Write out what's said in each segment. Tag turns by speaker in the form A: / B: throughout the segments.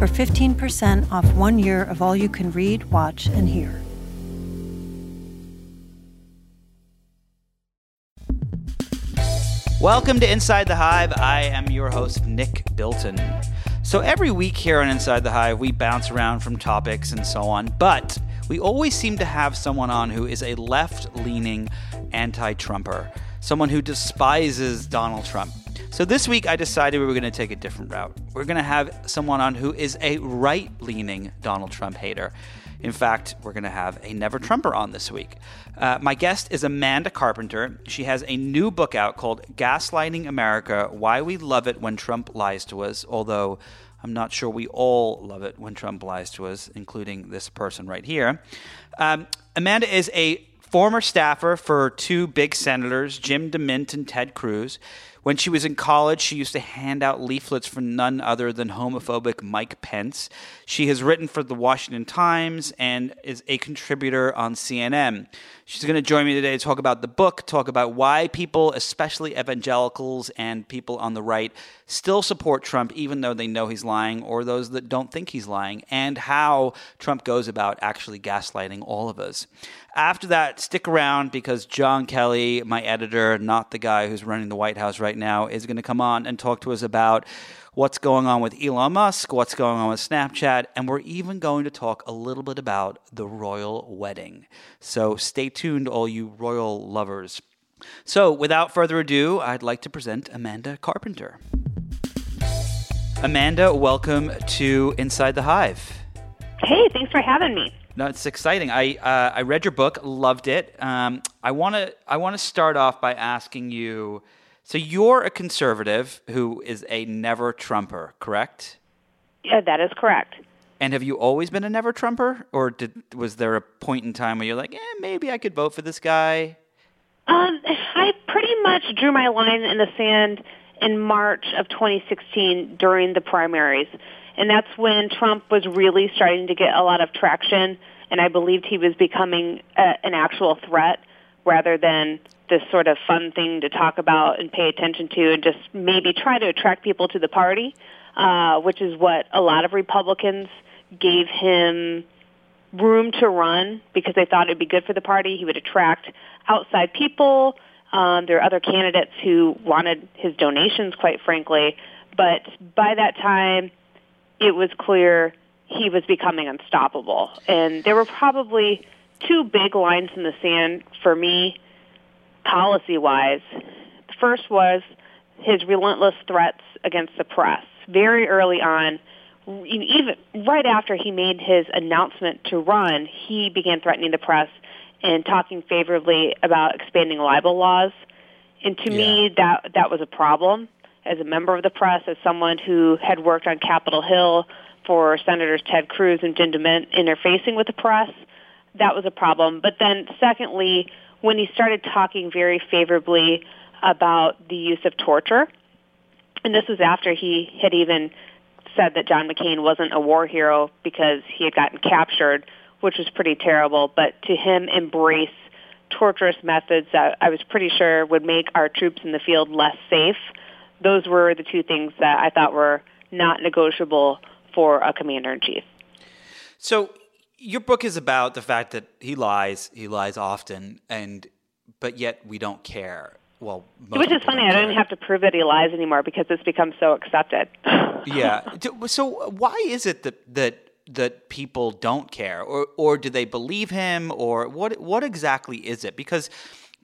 A: for 15% off one year of all you can read, watch, and hear.
B: Welcome to Inside the Hive. I am your host, Nick Bilton. So, every week here on Inside the Hive, we bounce around from topics and so on, but we always seem to have someone on who is a left leaning anti Trumper, someone who despises Donald Trump. So, this week I decided we were going to take a different route. We're going to have someone on who is a right leaning Donald Trump hater. In fact, we're going to have a Never Trumper on this week. Uh, my guest is Amanda Carpenter. She has a new book out called Gaslighting America Why We Love It When Trump Lies to Us, although I'm not sure we all love it when Trump lies to us, including this person right here. Um, Amanda is a former staffer for two big senators, Jim DeMint and Ted Cruz. When she was in college, she used to hand out leaflets for none other than homophobic Mike Pence. She has written for the Washington Times and is a contributor on CNN. She's going to join me today to talk about the book, talk about why people, especially evangelicals and people on the right, still support Trump even though they know he's lying, or those that don't think he's lying, and how Trump goes about actually gaslighting all of us. After that, stick around because John Kelly, my editor, not the guy who's running the White House right now, is going to come on and talk to us about what's going on with Elon Musk, what's going on with Snapchat, and we're even going to talk a little bit about the royal wedding. So stay tuned, all you royal lovers. So, without further ado, I'd like to present Amanda Carpenter. Amanda, welcome to Inside the Hive.
C: Hey, thanks for having me.
B: No, it's exciting. I uh, I read your book, loved it. Um, I want to I want to start off by asking you so you're a conservative who is a never Trumper, correct?
C: Yeah, that is correct.
B: And have you always been a never Trumper, or did was there a point in time where you're like, eh, maybe I could vote for this guy?
C: Um, I pretty much drew my line in the sand in March of 2016 during the primaries, and that's when Trump was really starting to get a lot of traction, and I believed he was becoming a, an actual threat rather than this sort of fun thing to talk about and pay attention to and just maybe try to attract people to the party, uh, which is what a lot of Republicans gave him room to run because they thought it would be good for the party. He would attract outside people. Um, there are other candidates who wanted his donations, quite frankly. But by that time, it was clear he was becoming unstoppable. And there were probably two big lines in the sand for me policy wise. The first was his relentless threats against the press. Very early on, even right after he made his announcement to run, he began threatening the press and talking favorably about expanding libel laws. And to yeah. me, that that was a problem. As a member of the press, as someone who had worked on Capitol Hill for Senators Ted Cruz and Jim DeMint interfacing with the press, that was a problem. But then, secondly, when he started talking very favorably about the use of torture. And this was after he had even said that John McCain wasn't a war hero because he had gotten captured, which was pretty terrible. But to him embrace torturous methods that I was pretty sure would make our troops in the field less safe, those were the two things that I thought were not negotiable for a commander in chief.
B: So your book is about the fact that he lies, he lies often, and but yet we don't care. Well,
C: which is funny. I don't have to prove that he lies anymore because it's become so accepted.
B: yeah. So why is it that that that people don't care, or or do they believe him, or what what exactly is it? Because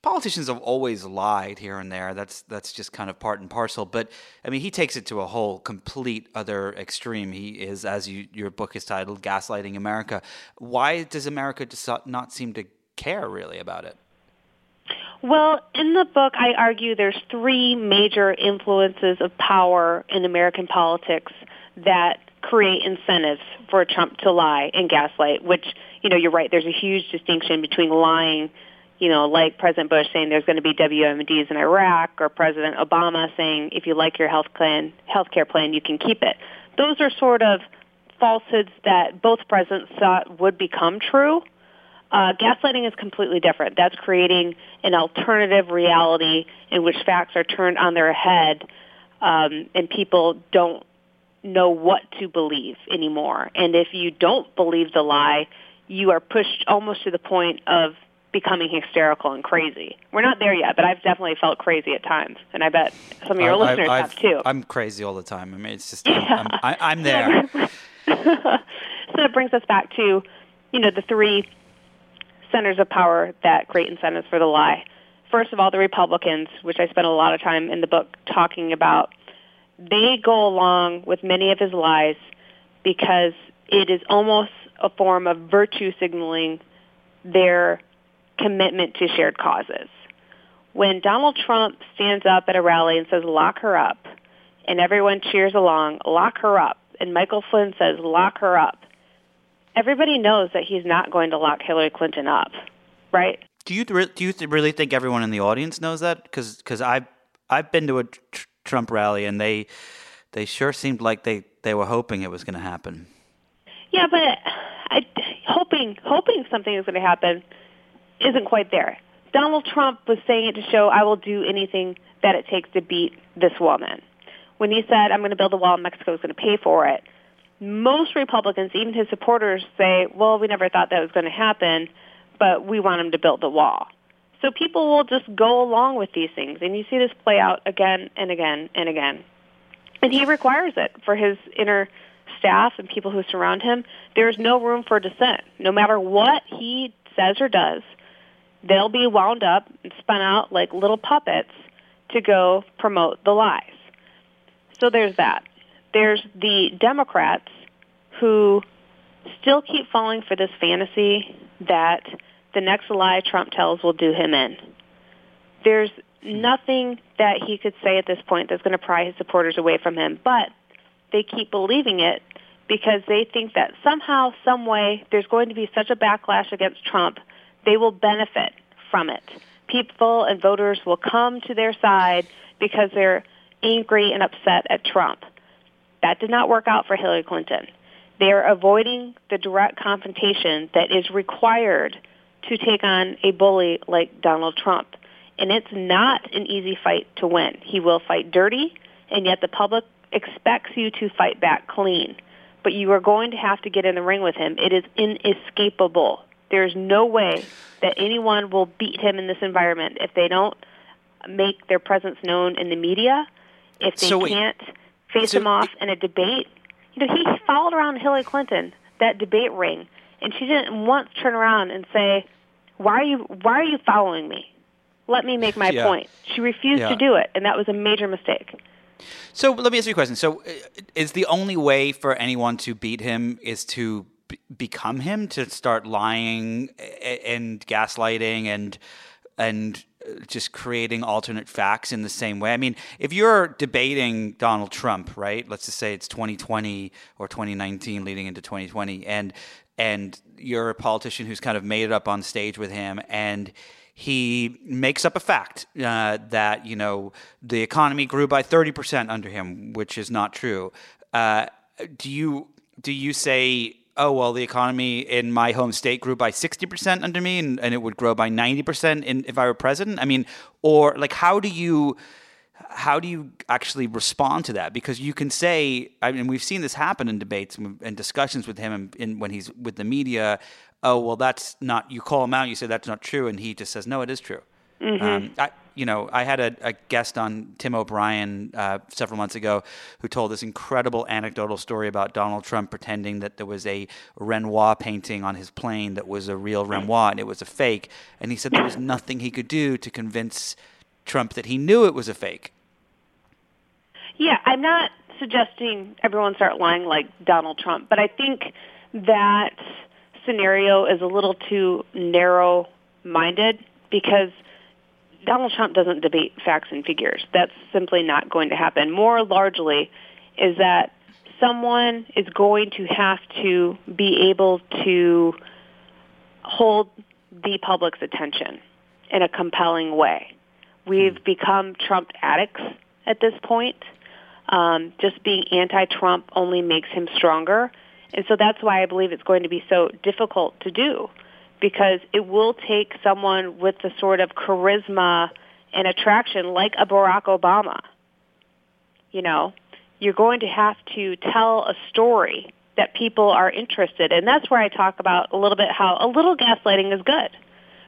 B: politicians have always lied here and there. That's that's just kind of part and parcel. But I mean, he takes it to a whole complete other extreme. He is, as you, your book is titled, "Gaslighting America." Why does America not seem to care really about it?
C: Well, in the book, I argue there's three major influences of power in American politics that create incentives for Trump to lie and gaslight, which, you know, you're right, there's a huge distinction between lying, you know, like President Bush saying there's going to be WMDs in Iraq or President Obama saying if you like your health plan, health care plan, you can keep it. Those are sort of falsehoods that both presidents thought would become true. Uh, gaslighting is completely different. That's creating an alternative reality in which facts are turned on their head um, and people don't know what to believe anymore. And if you don't believe the lie, you are pushed almost to the point of becoming hysterical and crazy. We're not there yet, but I've definitely felt crazy at times, and I bet some of your I, listeners I, have too.
B: I'm crazy all the time. I mean, it's just I'm, I'm, I, I'm there.
C: so it brings us back to, you know, the three centers of power that create incentives for the lie. First of all, the Republicans, which I spent a lot of time in the book talking about, they go along with many of his lies because it is almost a form of virtue signaling their commitment to shared causes. When Donald Trump stands up at a rally and says, lock her up, and everyone cheers along, lock her up, and Michael Flynn says, lock her up, everybody knows that he's not going to lock Hillary Clinton up, right?
B: Do you do you really think everyone in the audience knows that? Because because I've I've been to a tr- Trump rally and they they sure seemed like they they were hoping it was going to happen.
C: Yeah, but I, hoping hoping something is going to happen isn't quite there. Donald Trump was saying it to show I will do anything that it takes to beat this woman. When he said I'm going to build a wall, Mexico is going to pay for it. Most Republicans, even his supporters, say, "Well, we never thought that was going to happen, but we want him to build the wall." So people will just go along with these things, and you see this play out again and again and again. And he requires it for his inner staff and people who surround him. There is no room for dissent. No matter what he says or does, they'll be wound up and spun out like little puppets to go promote the lies. So there's that. There's the Democrats who still keep falling for this fantasy that the next lie Trump tells will do him in. There's nothing that he could say at this point that's going to pry his supporters away from him, but they keep believing it because they think that somehow, some way, there's going to be such a backlash against Trump, they will benefit from it. People and voters will come to their side because they're angry and upset at Trump. That did not work out for Hillary Clinton. They are avoiding the direct confrontation that is required to take on a bully like Donald Trump. And it's not an easy fight to win. He will fight dirty, and yet the public expects you to fight back clean. But you are going to have to get in the ring with him. It is inescapable. There's no way that anyone will beat him in this environment if they don't make their presence known in the media, if they so can't face so him off in a debate. You know, he followed around Hillary Clinton, that debate ring, and she didn't once turn around and say, why are you why are you following me? Let me make my yeah. point. She refused yeah. to do it, and that was a major mistake.
B: So let me ask you a question. So, uh, is the only way for anyone to beat him is to become him, to start lying and gaslighting and and uh, just creating alternate facts in the same way. I mean, if you're debating Donald Trump, right? Let's just say it's 2020 or 2019 leading into 2020 and and you're a politician who's kind of made it up on stage with him and he makes up a fact uh, that you know the economy grew by 30% under him which is not true uh, do you do you say oh well the economy in my home state grew by 60% under me and, and it would grow by 90% in, if i were president i mean or like how do you how do you actually respond to that? Because you can say, I mean, we've seen this happen in debates and discussions with him and, in, when he's with the media. Oh, well, that's not. You call him out. You say that's not true, and he just says, no, it is true. Mm-hmm. Um, I, you know, I had a, a guest on Tim O'Brien uh, several months ago who told this incredible anecdotal story about Donald Trump pretending that there was a Renoir painting on his plane that was a real Renoir and it was a fake. And he said there was nothing he could do to convince Trump that he knew it was a fake.
C: Yeah, I'm not suggesting everyone start lying like Donald Trump, but I think that scenario is a little too narrow-minded because Donald Trump doesn't debate facts and figures. That's simply not going to happen. More largely is that someone is going to have to be able to hold the public's attention in a compelling way. We've become Trump addicts at this point. Um, just being anti-Trump only makes him stronger. And so that's why I believe it's going to be so difficult to do because it will take someone with the sort of charisma and attraction like a Barack Obama. You know, you're going to have to tell a story that people are interested in. That's where I talk about a little bit how a little gaslighting is good,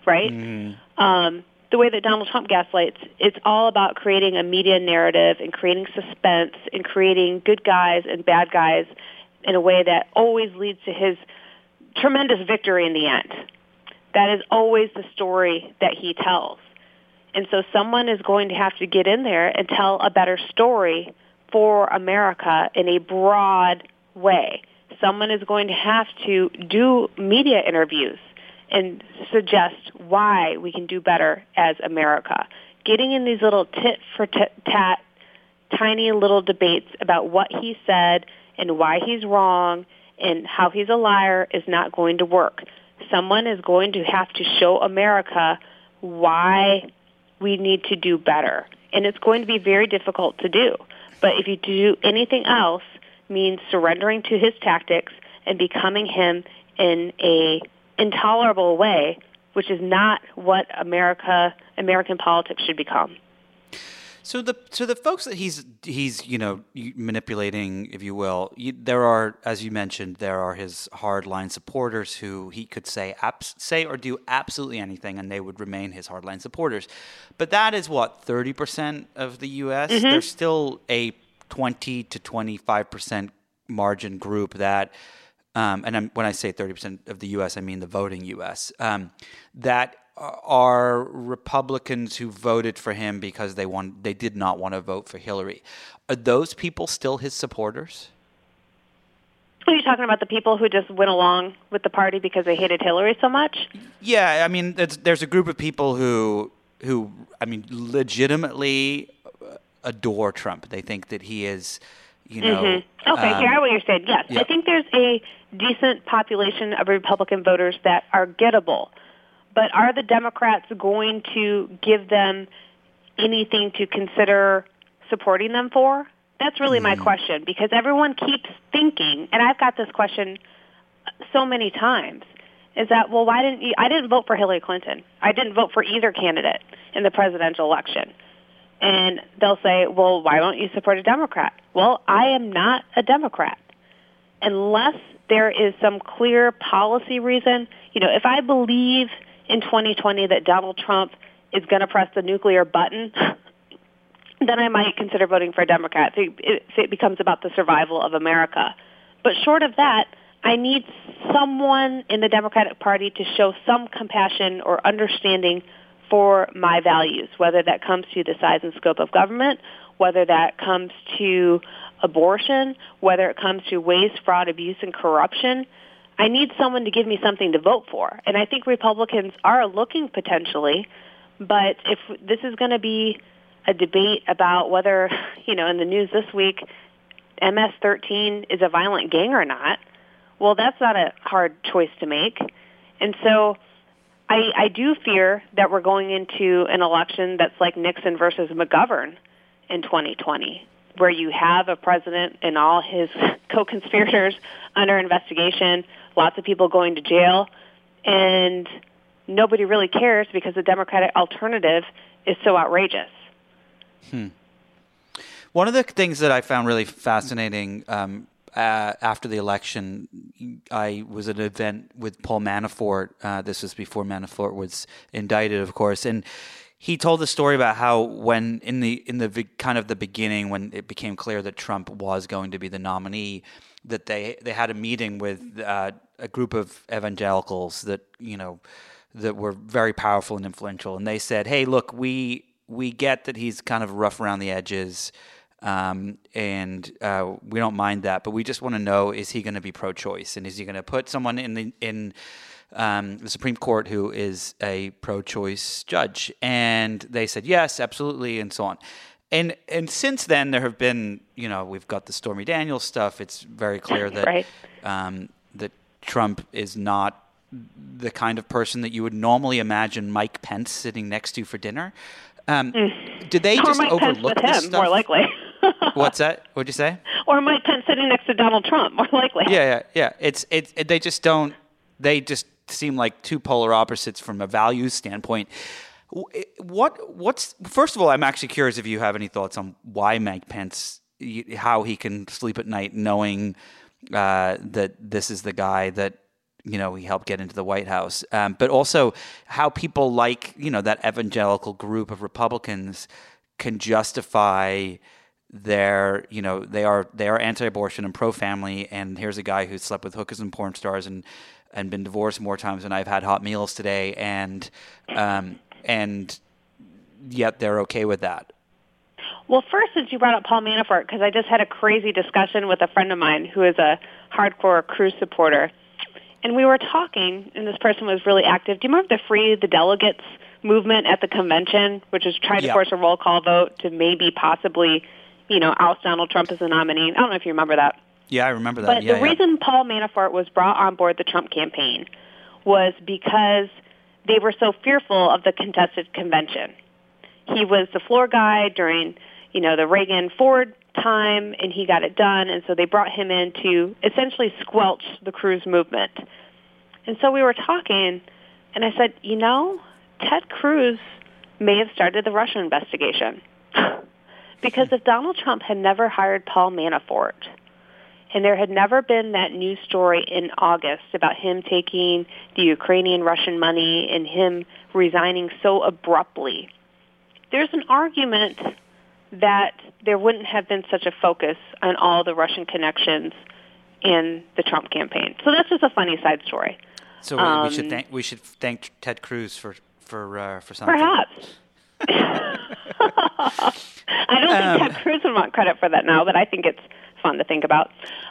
C: right? Mm-hmm. Um, the way that Donald Trump gaslights, it's all about creating a media narrative and creating suspense and creating good guys and bad guys in a way that always leads to his tremendous victory in the end. That is always the story that he tells. And so someone is going to have to get in there and tell a better story for America in a broad way. Someone is going to have to do media interviews and suggest why we can do better as America. Getting in these little tit for tat, tiny little debates about what he said and why he's wrong and how he's a liar is not going to work. Someone is going to have to show America why we need to do better. And it's going to be very difficult to do. But if you do anything else, means surrendering to his tactics and becoming him in a intolerable way, which is not what America American politics should become.
B: So the so the folks that he's he's you know manipulating, if you will, you, there are, as you mentioned, there are his hardline supporters who he could say abs- say or do absolutely anything, and they would remain his hardline supporters. But that is what thirty percent of the U.S. Mm-hmm. There's still a twenty to twenty five percent margin group that. Um, and I'm, when I say 30% of the U.S., I mean the voting U.S. Um, that are Republicans who voted for him because they want they did not want to vote for Hillary. Are those people still his supporters?
C: Are you talking about the people who just went along with the party because they hated Hillary so much?
B: Yeah, I mean, there's a group of people who who I mean, legitimately adore Trump. They think that he is, you know.
C: Mm-hmm. Okay, um, hear what you're saying. Yes, yeah. I think there's a decent population of Republican voters that are gettable but are the Democrats going to give them anything to consider supporting them for? That's really my hmm. question because everyone keeps thinking, and I've got this question so many times, is that, well, why didn't you, I didn't vote for Hillary Clinton. I didn't vote for either candidate in the presidential election. And they'll say, well, why don't you support a Democrat? Well, I am not a Democrat. Unless there is some clear policy reason, you know, if I believe – in 2020 that Donald Trump is going to press the nuclear button, then I might consider voting for a Democrat if it becomes about the survival of America. But short of that, I need someone in the Democratic Party to show some compassion or understanding for my values, whether that comes to the size and scope of government, whether that comes to abortion, whether it comes to waste, fraud, abuse, and corruption. I need someone to give me something to vote for. And I think Republicans are looking potentially, but if this is going to be a debate about whether, you know, in the news this week, MS-13 is a violent gang or not, well, that's not a hard choice to make. And so I, I do fear that we're going into an election that's like Nixon versus McGovern in 2020 where you have a president and all his co-conspirators under investigation, lots of people going to jail, and nobody really cares because the Democratic alternative is so outrageous.
B: Hmm. One of the things that I found really fascinating um, uh, after the election, I was at an event with Paul Manafort. Uh, this was before Manafort was indicted, of course, and he told the story about how when in the in the kind of the beginning when it became clear that Trump was going to be the nominee, that they they had a meeting with uh, a group of evangelicals that you know that were very powerful and influential, and they said, "Hey, look, we we get that he's kind of rough around the edges." Um, and uh, we don't mind that, but we just want to know: is he going to be pro-choice, and is he going to put someone in the in um, the Supreme Court who is a pro choice judge. And they said, yes, absolutely, and so on. And and since then there have been you know we've got the Stormy Daniels stuff. It's very clear that
C: right.
B: um, that Trump is not the kind of person that you would normally imagine Mike Pence sitting next to for dinner. Um, mm. Did they
C: or
B: just
C: Mike
B: overlook
C: Pence with
B: this
C: him,
B: stuff?
C: More likely.
B: What's that? What'd you say?
C: Or Mike Pence sitting next to Donald Trump, more likely.
B: Yeah, yeah, yeah. It's it, it. They just don't. They just seem like two polar opposites from a values standpoint. What what's first of all, I'm actually curious if you have any thoughts on why Mike Pence, how he can sleep at night knowing uh, that this is the guy that you know he helped get into the White House, um, but also how people like you know that evangelical group of Republicans can justify their you know they are they are anti-abortion and pro-family, and here's a guy who slept with hookers and porn stars and and been divorced more times than I've had hot meals today, and um, and yet they're okay with that.
C: Well, first, since you brought up Paul Manafort, because I just had a crazy discussion with a friend of mine who is a hardcore Cruz supporter, and we were talking, and this person was really active. Do you remember the Free the Delegates movement at the convention, which is trying to force a roll call vote to maybe possibly, you know, oust Donald Trump as a nominee? I don't know if you remember that.
B: Yeah, I remember that.
C: But
B: yeah,
C: the
B: yeah.
C: reason Paul Manafort was brought on board the Trump campaign was because they were so fearful of the contested convention. He was the floor guy during, you know, the Reagan Ford time, and he got it done. And so they brought him in to essentially squelch the Cruz movement. And so we were talking, and I said, you know, Ted Cruz may have started the Russian investigation. because if Donald Trump had never hired Paul Manafort, and there had never been that news story in August about him taking the Ukrainian Russian money and him resigning so abruptly. There's an argument that there wouldn't have been such a focus on all the Russian connections in the Trump campaign. So that's just a funny side story.
B: So um, we should thank we should thank Ted Cruz for for uh, for something.
C: Perhaps. I don't um, think Ted Cruz would want credit for that now, but I think it's fun to think about.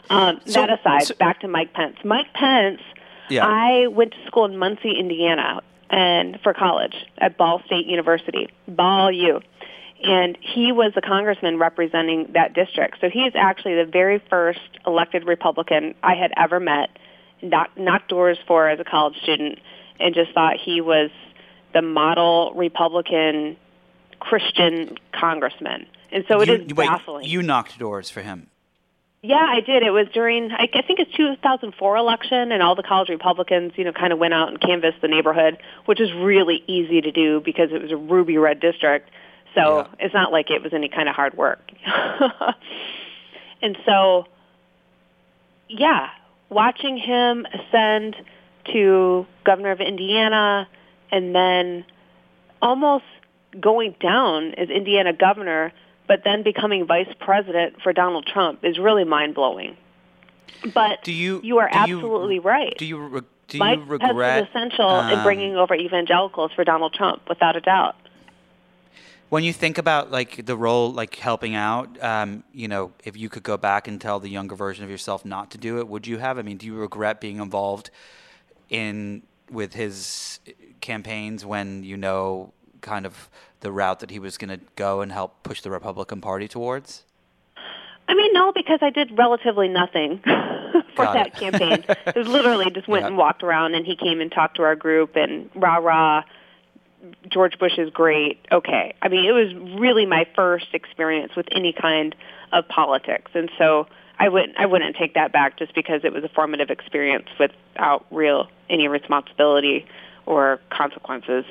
C: Um, so, that aside, so, back to Mike Pence. Mike Pence,
B: yeah.
C: I went to school in Muncie, Indiana, and for college at Ball State University, Ball U. And he was a congressman representing that district. So he is actually the very first elected Republican I had ever met, knocked, knocked doors for as a college student, and just thought he was the model Republican Christian congressman. And so it
B: you,
C: is
B: wait,
C: baffling.
B: You knocked doors for him.
C: Yeah, I did. It was during I think it's 2004 election, and all the college Republicans, you know, kind of went out and canvassed the neighborhood, which is really easy to do because it was a ruby red district. So
B: yeah.
C: it's not like it was any kind of hard work. and so, yeah, watching him ascend to governor of Indiana, and then almost going down as Indiana governor but then becoming vice president for Donald Trump is really mind blowing. But
B: do you,
C: you are absolutely
B: you,
C: right.
B: Do you re- do
C: Mike
B: you regret
C: Pence is essential
B: um,
C: in bringing over evangelicals for Donald Trump, without a doubt.
B: When you think about like the role, like helping out, um, you know, if you could go back and tell the younger version of yourself not to do it, would you have? I mean, do you regret being involved in with his campaigns when you know kind of the route that he was going to go and help push the Republican Party towards?
C: I mean, no, because I did relatively nothing for
B: Got
C: that
B: it.
C: campaign. It literally just went
B: Yeah.
C: and walked around, and he came and talked to our group, and rah rah. George Bush is great. Okay, I mean, it was really my first experience with any kind of politics, and so I wouldn't I wouldn't take that back just because it was a formative experience without real any responsibility or consequences.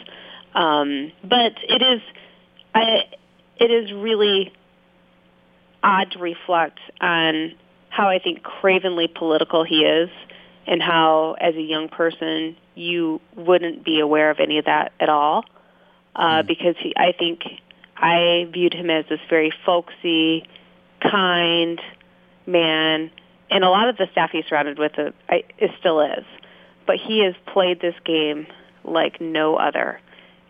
C: Um, but it is, I, it is really odd to reflect on how I think cravenly political he is, and how, as a young person, you wouldn't be aware of any of that at all, uh, because he, I think I viewed him as this very folksy, kind man, and a lot of the staff he surrounded with it, I, it still is. But he has played this game like no other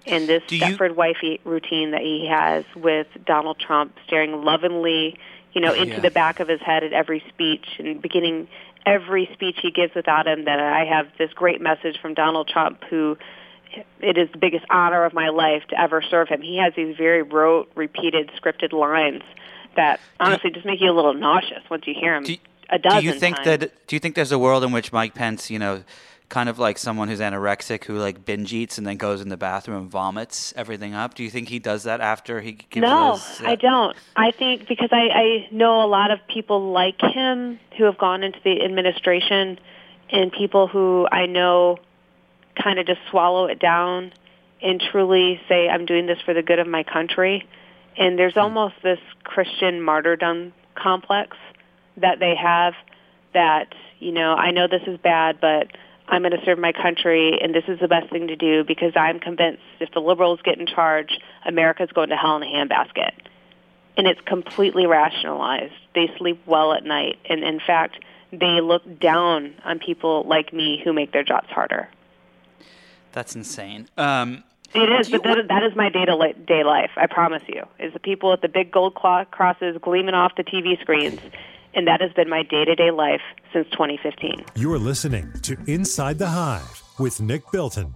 C: and this
B: Do you-
C: Stepford wifey routine that he has with Donald Trump staring lovingly, you know, oh, into
B: Yeah.
C: the back of his head at every speech and beginning every speech he gives without him that I have this great message from Donald Trump who it is the biggest honor of my life to ever serve him. He has these very rote, repeated, scripted lines that honestly just make you a little nauseous once you hear him.
B: Do you,
C: a dozen
B: do you think
C: times.
B: that? Do you think there's a world in which Mike Pence, you know, kind of like someone who's anorexic who like binge eats and then goes in the bathroom and vomits everything up? Do you think he does that after he gives
C: No,
B: his, uh,
C: I don't. I think because I, I know a lot of people like him who have gone into the administration and people who I know kind of just swallow it down and truly say, I'm doing this for the good of my country. And there's almost this Christian martyrdom complex that they have that, you know, I know this is bad, but I'm going to serve my country and this is the best thing to do because I'm convinced if the liberals get in charge, America's going to hell in a handbasket. And it's completely rationalized. They sleep well at night. And in fact, they look down on people like me who make their jobs harder.
B: That's insane. Um,
C: It is, but that, that is my day to day life. I promise you. Is the people with the big gold clo- crosses gleaming off the TV screens, and that has been my day to day life since 2015.
D: You're listening to Inside the Hive with Nick Bilton.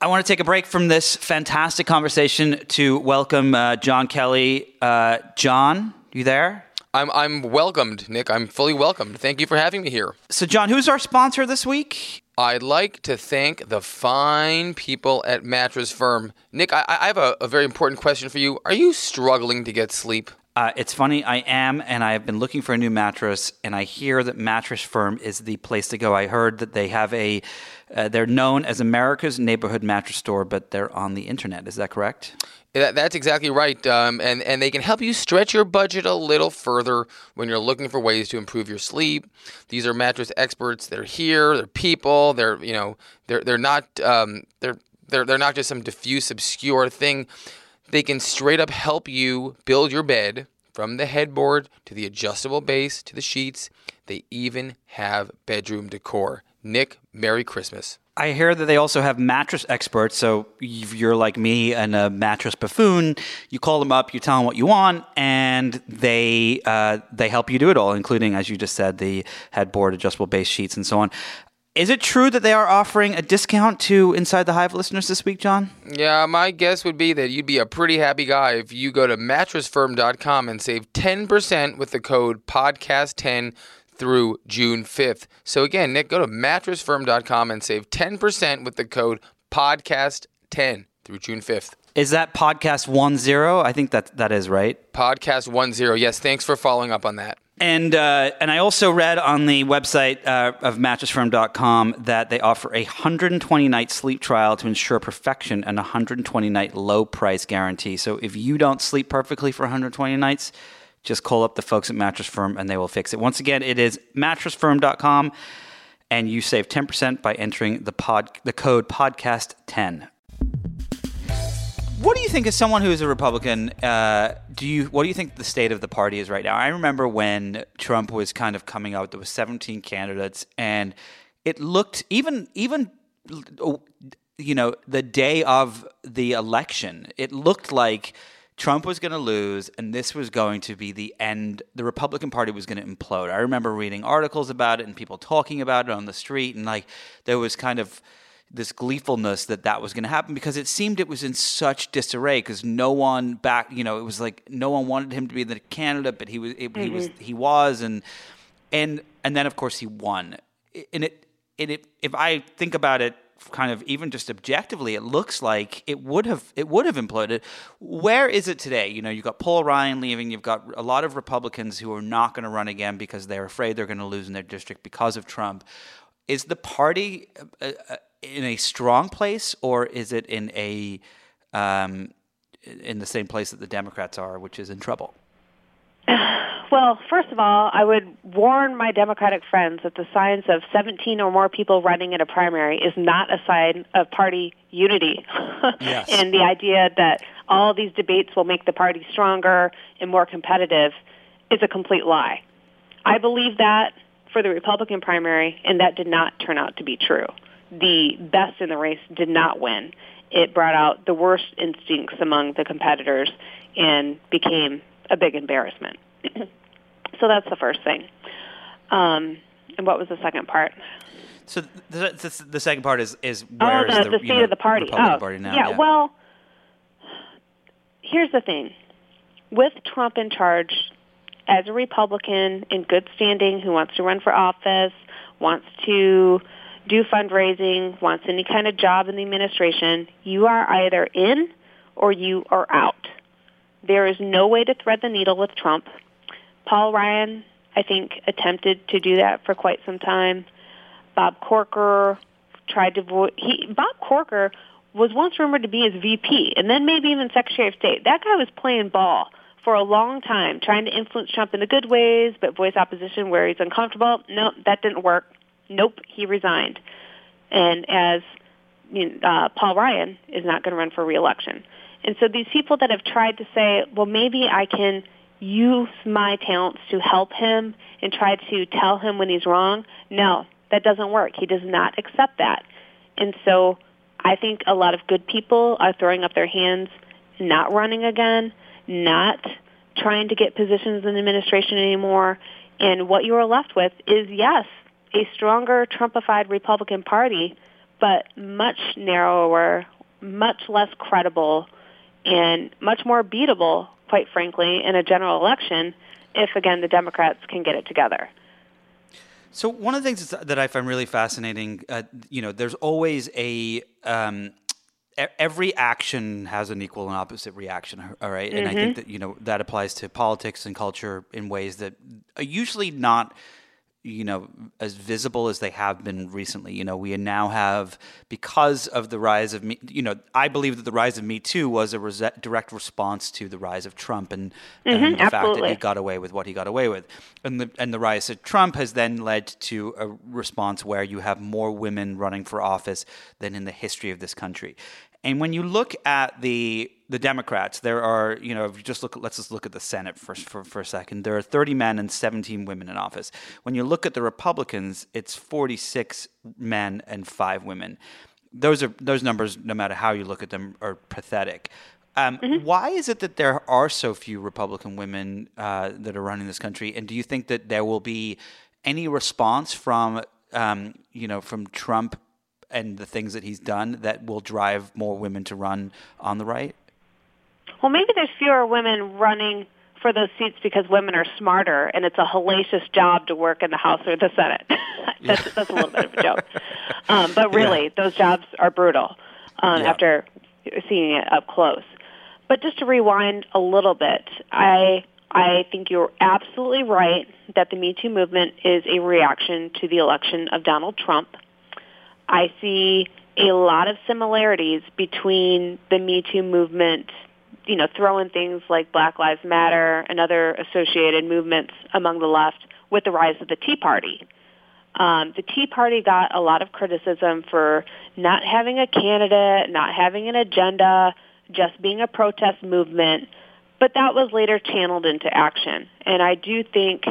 B: I want to take a break from this fantastic conversation to welcome uh, John Kelly. Uh, John, you there?
E: I'm I'm welcomed, Nick. I'm fully welcomed. Thank you for having me here.
B: So, John, who's our sponsor this week?
E: I'd like to thank the fine people at Mattress Firm. Nick, I, I have a, a very important question for you. Are you struggling to get sleep?
B: Uh, it's funny, I am, and I have been looking for a new mattress, and I hear that Mattress Firm is the place to go. I heard that they have a, uh, they're known as America's neighborhood mattress store, but they're on the internet. Is that correct?
E: That's exactly right. Um, and, and they can help you stretch your budget a little further when you're looking for ways to improve your sleep. These are mattress experts. They're here. They're people. They're you know they're they're not um, they're they're they're not just some diffuse obscure thing. They can straight up help you build your bed from the headboard to the adjustable base to the sheets. They even have bedroom decor. Nick, Merry Christmas.
B: I hear that they also have mattress experts. So if you're like me and a mattress buffoon, you call them up, you tell them what you want, and they uh, they help you do it all, including, as you just said, the headboard, adjustable base sheets, and so on. Is it true that they are offering a discount to Inside the Hive listeners this week, John?
E: Yeah, my guess would be that you'd be a pretty happy guy if you go to mattressfirm.com and save 10% with the code podcast10 through June 5th. So again, Nick, go to mattressfirm.com and save 10% with the code podcast10 through June 5th.
B: Is that podcast one zero? I think that that is right.
E: Podcast 10. Yes, thanks for following up on that.
B: And uh, and I also read on the website uh, of mattressfirm.com that they offer a 120 night sleep trial to ensure perfection and a 120 night low price guarantee. So if you don't sleep perfectly for 120 nights, just call up the folks at Mattress Firm and they will fix it. Once again, it is mattressfirm.com and you save 10% by entering the pod the code podcast 10. What do you think as someone who is a Republican? Uh, do you what do you think the state of the party is right now? I remember when Trump was kind of coming out. There was 17 candidates, and it looked even even you know the day of the election, it looked like Trump was going to lose, and this was going to be the end. The Republican Party was going to implode. I remember reading articles about it and people talking about it on the street, and like there was kind of this gleefulness that that was going to happen because it seemed it was in such disarray because no one back you know it was like no one wanted him to be the candidate but he was it, he was he was and and and then of course he won. And it and it if I think about it kind of even just objectively it looks like it would have it would have imploded. Where is it today? You know you've got Paul Ryan leaving you've got a lot of Republicans who are not going to run again because they're afraid they're going to lose in their district because of Trump. Is the party uh, uh, in a strong place, or is it in a um, in the same place that the Democrats are, which is in trouble?
C: Well, first of all, I would warn my Democratic friends that the signs of 17 or more people running in a primary is not a sign of party unity.
B: Yes.
C: and the idea that all these debates will make the party stronger and more competitive is a complete lie. I believe that for the Republican primary, and that did not turn out to be true. The best in the race did not win. It brought out the worst instincts among the competitors and became a big embarrassment. so that's the first thing. Um, and what was the second part?
B: So the, the, the second part is is where
C: oh, the,
B: is
C: the,
B: the,
C: state
B: you know,
C: of the party.
B: Republican
C: oh,
B: Party now?
C: yeah, Well, here's the thing: with Trump in charge, as a Republican in good standing who wants to run for office, wants to do fundraising, wants any kind of job in the administration, you are either in or you are out. There is no way to thread the needle with Trump. Paul Ryan, I think, attempted to do that for quite some time. Bob Corker tried to he Bob Corker was once rumored to be his VP and then maybe even Secretary of State. That guy was playing ball for a long time, trying to influence Trump in the good ways, but voice opposition where he's uncomfortable. No, that didn't work. Nope, he resigned. And as you know, uh, Paul Ryan is not going to run for reelection. And so these people that have tried to say, well, maybe I can use my talents to help him and try to tell him when he's wrong. No, that doesn't work. He does not accept that. And so I think a lot of good people are throwing up their hands, not running again, not trying to get positions in administration anymore. And what you are left with is, yes, a stronger Trumpified Republican Party, but much narrower, much less credible, and much more beatable, quite frankly, in a general election if, again, the Democrats can get it together.
B: So one of the things that I find really fascinating, uh, you know, there's always a um, every action has an equal and opposite reaction, all right? And mm-hmm. I think that you know that applies to politics and culture in ways that are usually not you know as visible as they have been recently. You know we now have because of the rise of me you know i believe that the rise of me too was a res- direct response to the rise of trump and,
C: mm-hmm,
B: and the
C: absolutely.
B: fact that he got away with what he got away with. And the and the rise of trump has then led to a response where you have more women running for office than in the history of this country and when you look at the the Democrats, there are, you know, if you just look, let's just look at the Senate for, for, for a second. There are 30 men and 17 women in office. When you look at the Republicans, it's 46 men and five women. Those are those numbers, no matter how you look at them, are pathetic. Um, mm-hmm. Why is it that there are so few Republican women uh, that are running this country? And do you think that there will be any response from, um, you know, from Trump and the things that he's done that will drive more women to run on the right?
C: Well, maybe there's fewer women running for those seats because women are smarter and it's a hellacious job to work in the House or the Senate. that's, yeah. that's a little bit of a joke. Um, but really, yeah. those jobs are brutal um, yeah. after seeing it up close. But just to rewind a little bit, I I think you're absolutely right that the Me Too movement is a reaction to the election of Donald Trump. I see a lot of similarities between the Me Too movement you know, throwing things like Black Lives Matter and other associated movements among the left with the rise of the Tea Party. Um, the Tea Party got a lot of criticism for not having a candidate, not having an agenda, just being a protest movement, but that was later channeled into action. And I do think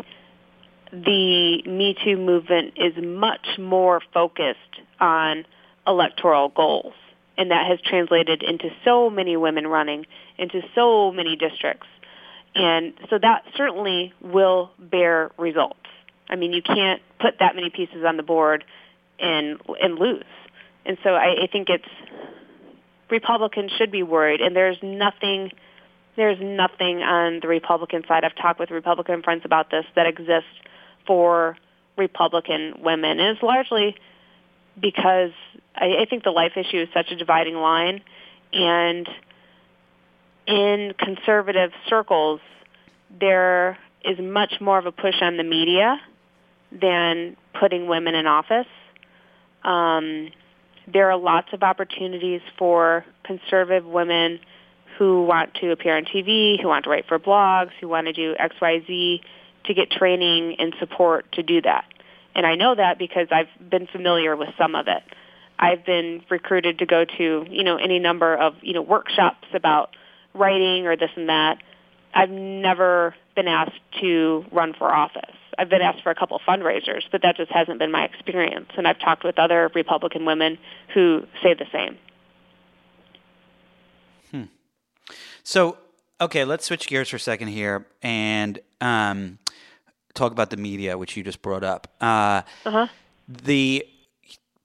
C: the Me Too movement is much more focused on electoral goals and that has translated into so many women running into so many districts. And so that certainly will bear results. I mean, you can't put that many pieces on the board and and lose. And so I, I think it's Republicans should be worried, and there's nothing there's nothing on the Republican side. I've talked with Republican friends about this that exists for Republican women. And it's largely because I, I think the life issue is such a dividing line, and in conservative circles, there is much more of a push on the media than putting women in office. Um, there are lots of opportunities for conservative women who want to appear on TV, who want to write for blogs, who want to do X, Y, Z to get training and support to do that. And I know that because I've been familiar with some of it. I've been recruited to go to, you know, any number of, you know, workshops about writing or this and that. I've never been asked to run for office. I've been asked for a couple of fundraisers, but that just hasn't been my experience. And I've talked with other Republican women who say the same.
B: Hmm. So, okay, let's switch gears for a second here. And um, talk about the media, which you just brought up. Uh, uh-huh. The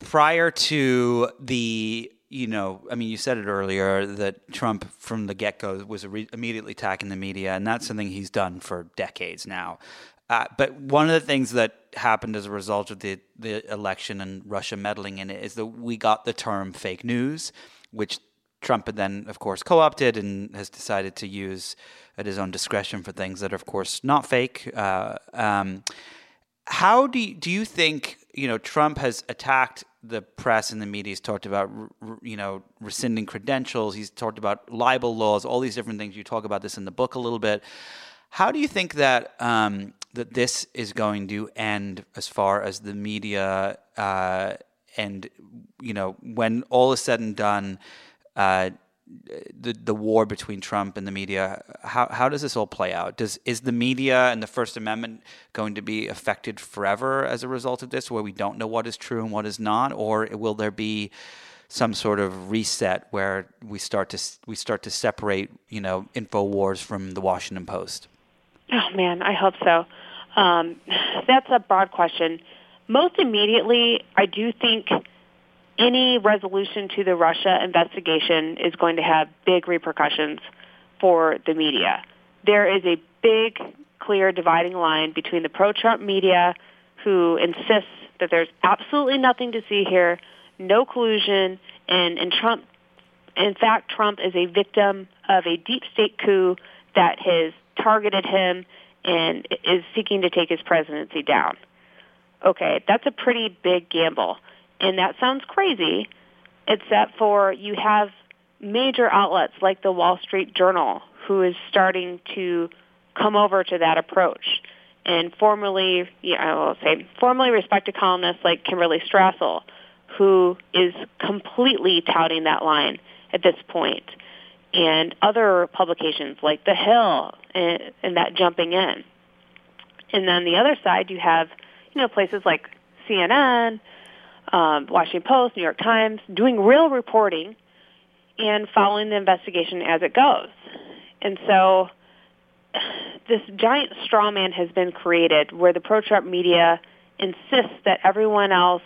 B: prior to the you know, I mean, you said it earlier that Trump from the get go was re- immediately attacking the media, and that's something he's done for decades now. Uh, but one of the things that happened as a result of the, the election and Russia meddling in it is that we got the term fake news, which Trump had then, of course, co opted and has decided to use at his own discretion for things that are, of course, not fake. Uh, um, how do you, do you think you know Trump has attacked the press and the media? He's talked about you know rescinding credentials. He's talked about libel laws, all these different things. You talk about this in the book a little bit. How do you think that um, that this is going to end as far as the media uh, and you know when all is said and done? Uh, the the war between Trump and the media. How how does this all play out? Does is the media and the First Amendment going to be affected forever as a result of this, where we don't know what is true and what is not, or will there be some sort of reset where we start to we start to separate, you know, Infowars from the Washington Post?
C: Oh man, I hope so. Um, that's a broad question. Most immediately, I do think any resolution to the Russia investigation is going to have big repercussions for the media. There is a big, clear dividing line between the pro-Trump media who insists that there's absolutely nothing to see here, no collusion, and, and Trump, in fact, Trump is a victim of a deep state coup that has targeted him and is seeking to take his presidency down. Okay, that's a pretty big gamble. And that sounds crazy, except for you have major outlets like the Wall Street Journal who is starting to come over to that approach. And formerly, yeah, I will say, formerly respected columnists like Kimberly Strassel, who is completely touting that line at this point, and other publications like The Hill and, and that jumping in. And then the other side, you have, you know, places like CNN, um, Washington Post, New York Times, doing real reporting and following the investigation as it goes. And so this giant straw man has been created where the pro-Trump media insists that everyone else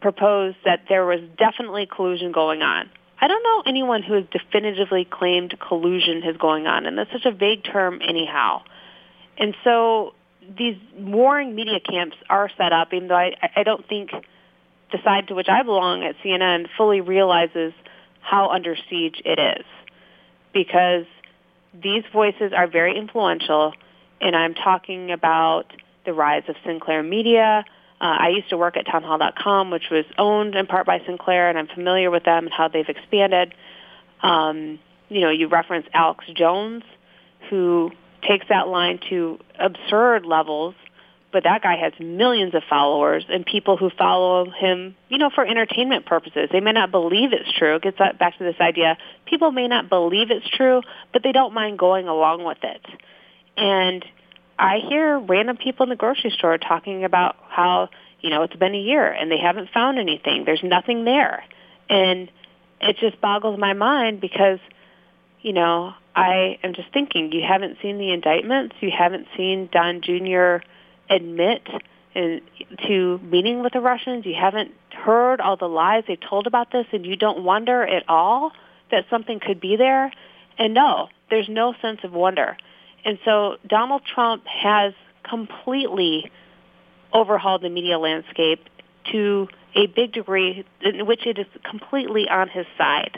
C: proposed that there was definitely collusion going on. I don't know anyone who has definitively claimed collusion is going on, and that's such a vague term anyhow. And so these warring media camps are set up, even though I, I don't think the side to which I belong at CNN fully realizes how under siege it is. Because these voices are very influential, and I'm talking about the rise of Sinclair Media. Uh, I used to work at townhall.com, which was owned in part by Sinclair, and I'm familiar with them and how they've expanded. Um, you know, you reference Alex Jones, who takes that line to absurd levels, but that guy has millions of followers and people who follow him, you know, for entertainment purposes. They may not believe it's true. It gets back to this idea. People may not believe it's true, but they don't mind going along with it. And I hear random people in the grocery store talking about how, you know, it's been a year and they haven't found anything. There's nothing there. And it just boggles my mind because, you know, I am just thinking, you haven't seen the indictments. You haven't seen Don Jr. admit in, to meeting with the Russians. You haven't heard all the lies they've told about this, and you don't wonder at all that something could be there. And no, there's no sense of wonder. And so Donald Trump has completely overhauled the media landscape to a big degree in which it is completely on his side.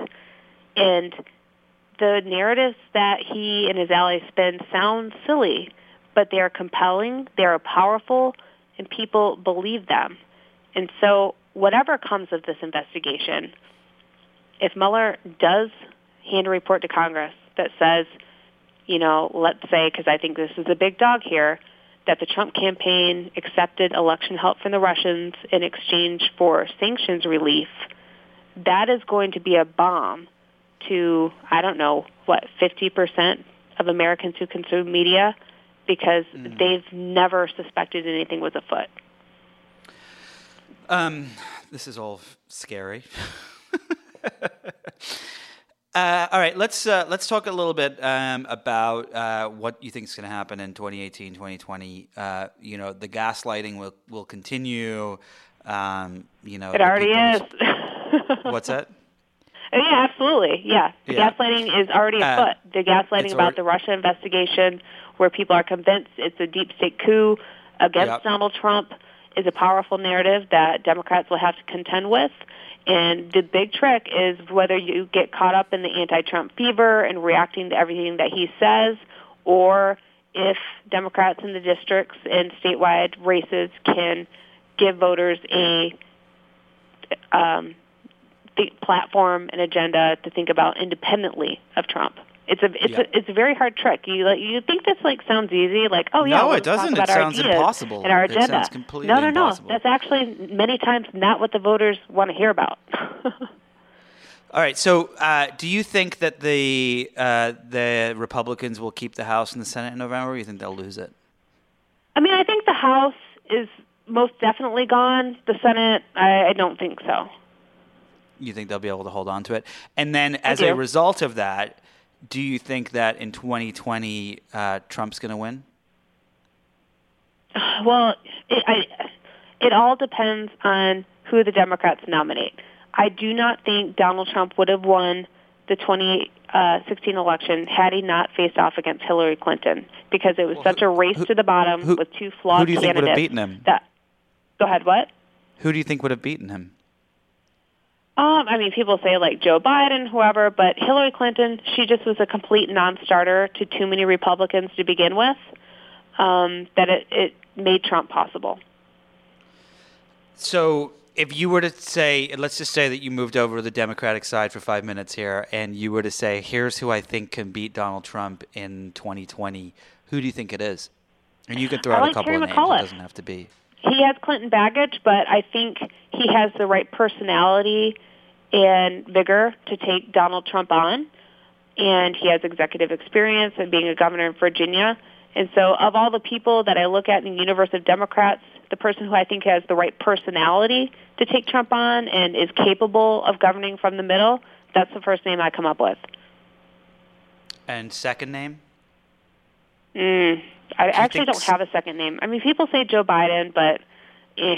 C: And the narratives that he and his allies spin sound silly, but they are compelling, they are powerful, and people believe them. And so whatever comes of this investigation, if Mueller does hand a report to Congress that says, you know, let's say, because I think this is a big dog here, that the Trump campaign accepted election help from the Russians in exchange for sanctions relief, that is going to be a bomb to, I don't know, what, 50% of Americans who consume media because mm. they've never suspected anything was afoot.
B: Um, this is all scary. Uh, all right, let's uh, let's talk a little bit um, about uh, what you think is going to happen in 2018, 2020. Uh, you know, the gaslighting will will continue. Um, you know,
C: It already is.
B: What's that?
C: Yeah, absolutely. Yeah.
B: Yeah.
C: gaslighting is already
B: Uh,
C: afoot. The gaslighting about
B: already-
C: the Russia investigation, where people are convinced it's a deep state coup against
B: Yep.
C: Donald Trump, is a powerful narrative that Democrats will have to contend with. And the big trick is whether you get caught up in the anti-Trump fever and reacting to everything that he says, or if Democrats in the districts and statewide races can give voters a um, the platform and agenda to think about independently of Trump. It's a it's
B: Yeah.
C: a it's a very hard trick. You like you think this like sounds easy, like oh yeah,
B: No,
C: we'll
B: it doesn't. It sounds impossible.
C: And our
B: It
C: agenda.
B: sounds completely
C: no, no, no.
B: impossible.
C: That's actually many times not what the voters want to hear about.
B: All right. So, uh, do you think that the uh, the Republicans will keep the House and the Senate in November? Or you think they'll lose it?
C: I mean, I think the House is most definitely gone. The Senate, I, I don't think so.
B: You think they'll be able to hold on to it? And then, as a result of that, do you think that in 2020 uh, Trump's going to win?
C: Well, it, I, it all depends on who the Democrats nominate. I do not think Donald Trump would have won the 2016 election had he not faced off against Hillary Clinton because it was such a race
B: who-
C: to the bottom
B: who-
C: with two flawed candidates.
B: who do you think would have beaten him?
C: That, go ahead. What?
B: Who do you think would have beaten him?
C: Um, I mean, people say like Joe Biden, whoever, but Hillary Clinton, she just was a complete non-starter to too many Republicans to begin with. Um, that it, it made Trump possible.
B: So, if you were to say, let's just say that you moved over to the Democratic side for five minutes here, and you were to say, here's who I think can beat Donald Trump in 2020, who do you think it is? And you can throw
C: I
B: out
C: like
B: a couple
C: Terry
B: of names.
C: McAuliffe.
B: It doesn't have to be.
C: He has Clinton baggage, but I think he has the right personality and vigor to take Donald Trump on. And he has executive experience and being a governor in Virginia. And so of all the people that I look at in the universe of Democrats, the person who I think has the right personality to take Trump on and is capable of governing from the middle, that's the first name I come up with.
B: And second name?
C: Mm, I actually don't have a second name. I mean, people say Joe Biden, but eh,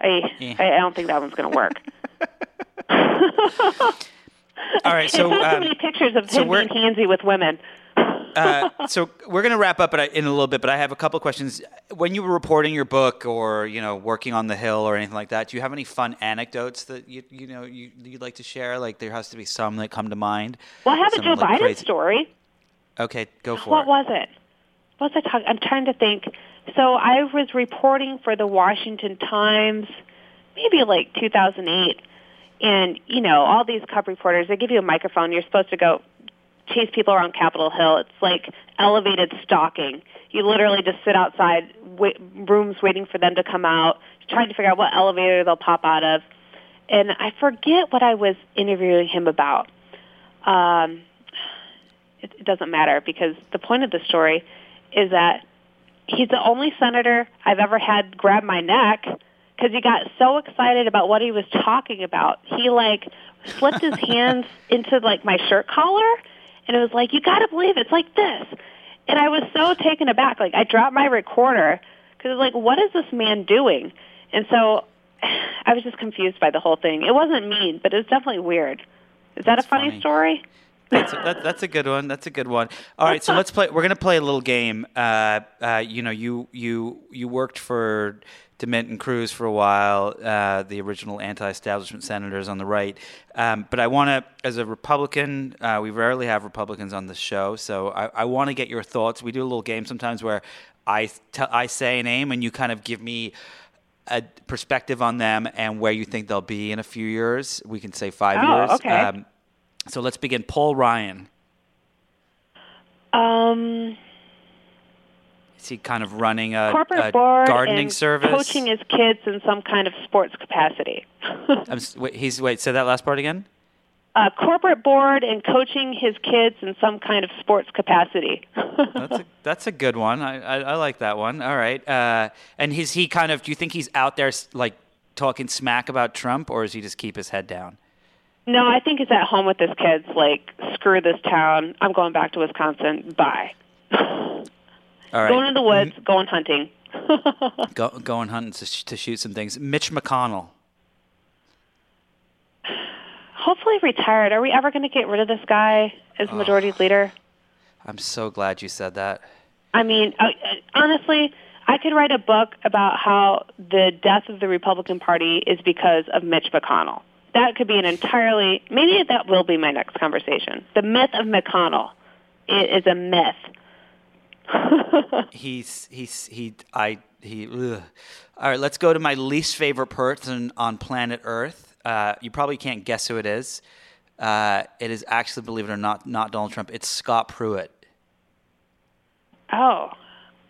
C: I,
B: Eh.
C: I I don't think that one's going to work.
B: All right, so
C: not so
B: um,
C: many pictures of
B: so
C: him
B: we're-
C: being handsy with women.
B: uh, so we're going to wrap up in a little bit, but I have a couple of questions. When you were reporting your book, or you know, working on the Hill, or anything like that, do you have any fun anecdotes that you you know you, you'd like to share? Like there has to be some that come to mind.
C: Well, I have a
B: Some,
C: Joe
B: like,
C: Biden
B: crazy-
C: story.
B: Okay, go for
C: What
B: it.
C: What was it? Was I talking? I'm trying to think. So I was reporting for the Washington Times, maybe like 2008, and you know, all these cub reporters, they give you a microphone. You're supposed to go chase people around Capitol Hill. It's like elevated stalking. You literally just sit outside wait, rooms waiting for them to come out, trying to figure out what elevator they'll pop out of. And I forget what I was interviewing him about. Um, it, it doesn't matter because the point of the story is that he's the only senator I've ever had grab my neck because he got so excited about what he was talking about. He like slipped his hands into like my shirt collar and it was like, you got to believe it's like this. And I was so taken aback. Like I dropped my recorder because was like, what is this man doing? And so I was just confused by the whole thing. It wasn't mean, but it was definitely weird. Is that
B: That's
C: a funny,
B: funny.
C: story?
B: That's a, that, that's a good one. That's a good one. All right, so let's play. We're gonna play a little game. Uh, uh, you know, you you you worked for DeMint and Cruz for a while, uh, the original anti-establishment senators on the right. Um, but I want to, as a Republican, uh, we rarely have Republicans on the show, so I, I want to get your thoughts. We do a little game sometimes where I tell I say a name and you kind of give me a perspective on them and where you think they'll be in a few years. We can say five
C: Oh,
B: years.
C: okay.
B: Um, so let's begin. Paul Ryan.
C: Um,
B: Is he kind of running a,
C: corporate
B: a
C: board
B: gardening
C: and
B: service?
C: coaching his kids in some kind of sports capacity.
B: Wait, he's wait. Say that last part again.
C: uh, corporate board and coaching his kids in some kind of sports capacity.
B: That's a, that's a good one. I, I, I like that one. All right. Uh, and is he kind of? Do you think he's out there like talking smack about Trump, or does he just keep his head down?
C: No, I think he's at home with his kids. Like, screw this town. I'm going back to Wisconsin. Bye.
B: All right.
C: Going in the woods. Mm. Going hunting.
B: Go, going hunting to, sh- to shoot some things. Mitch McConnell.
C: Hopefully retired. Are we ever going to get rid of this guy as majority leader?
B: I'm so glad you said that.
C: I mean, honestly, I could write a book about how the death of the Republican Party is because of Mitch McConnell. That could be an entirely, maybe that will be my next conversation. The myth of McConnell It is a myth.
B: He's he's he I he. Ugh. All right, let's go to my least favorite person on planet Earth. Uh, you probably can't guess who it is. Uh, it is actually, believe it or not, not Donald Trump. It's Scott Pruitt.
C: Oh.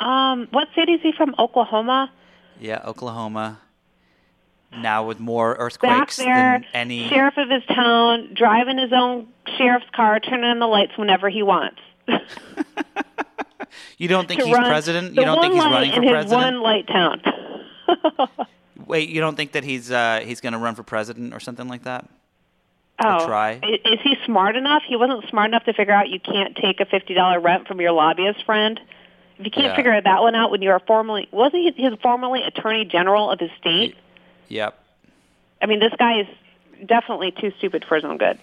C: Um, what city is he from? Oklahoma?
B: Yeah, Oklahoma. Now with more
C: Back
B: earthquakes
C: there,
B: than any.
C: sheriff of his town, driving his own sheriff's car, turning on the lights whenever he wants.
B: You don't think he's
C: run
B: president? You don't think he's running for president?
C: one light town.
B: Wait, you don't think that he's uh, he's going to run for president or something like that?
C: Oh,
B: try.
C: Is he smart enough? He wasn't smart enough to figure out you can't take a fifty dollar rent from your lobbyist friend. If you can't
B: Yeah.
C: figure that one out when you're formerly wasn't he his formerly attorney general of his state?
B: Yep.
C: I mean, this guy is definitely too stupid for his own good.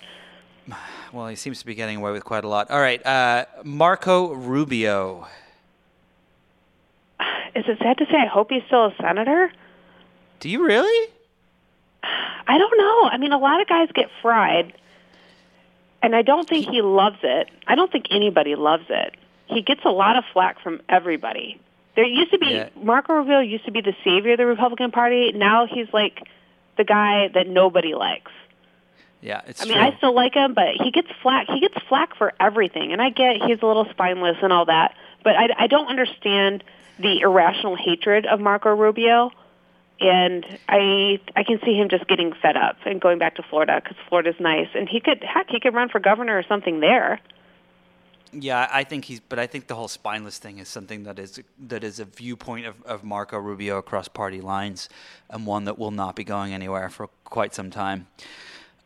B: Well, he seems to be getting away with quite a lot. All right, uh, Marco Rubio.
C: Is it sad to say? I hope he's still a senator.
B: Do you really?
C: I don't know. I mean, a lot of guys get fried, and I don't think he loves it. I don't think anybody loves it. He gets a lot of flack from everybody. There used to be
B: Yeah.
C: Marco Rubio used to be the savior of the Republican Party. Now he's like the guy that nobody likes.
B: Yeah, it's
C: I mean,
B: true.
C: I still like him, but he gets flack. He gets flack for everything, and I get he's a little spineless and all that. But I, I don't understand the irrational hatred of Marco Rubio, and I I can see him just getting fed up and going back to Florida because Florida's nice, and he could heck he could run for governor or something there.
B: Yeah, I think he's, but I think the whole spineless thing is something that is that is a viewpoint of, of Marco Rubio across party lines, and one that will not be going anywhere for quite some time.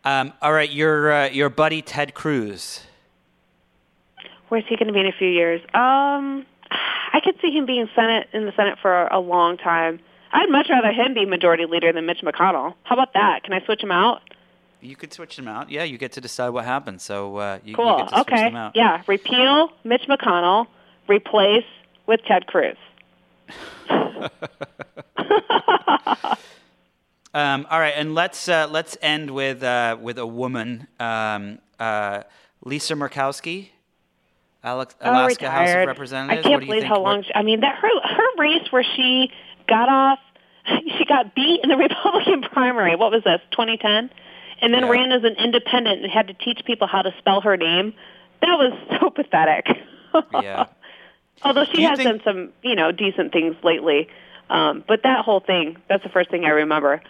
B: Um, all right, your uh, your buddy Ted Cruz.
C: Where's he going to be in a few years? Um, I could see him being Senate in the Senate for a long time. I'd much rather him be majority leader than Mitch McConnell. How about that? Can I switch him out?
B: You could switch them out. Yeah, you get to decide what happens. So uh, you, you
C: Cool.
B: get to switch
C: okay.
B: them out.
C: Yeah. Repeal Mitch McConnell. Replace with Ted Cruz.
B: Um, all right, and let's uh, let's end with uh, with a woman, um, uh, Lisa Murkowski, Alex,
C: Oh,
B: Alaska House of. Representatives.
C: I can't
B: you
C: believe how long. She, I mean, that her her race where she got off, she got beat in the Republican primary. What was this? 2010, and then
B: Yeah.
C: ran as an independent and had to teach people how to spell her name. That was so pathetic.
B: yeah.
C: Although she has
B: think-
C: done some, you know, decent things lately. Um, but that whole thing, that's the first thing I remember.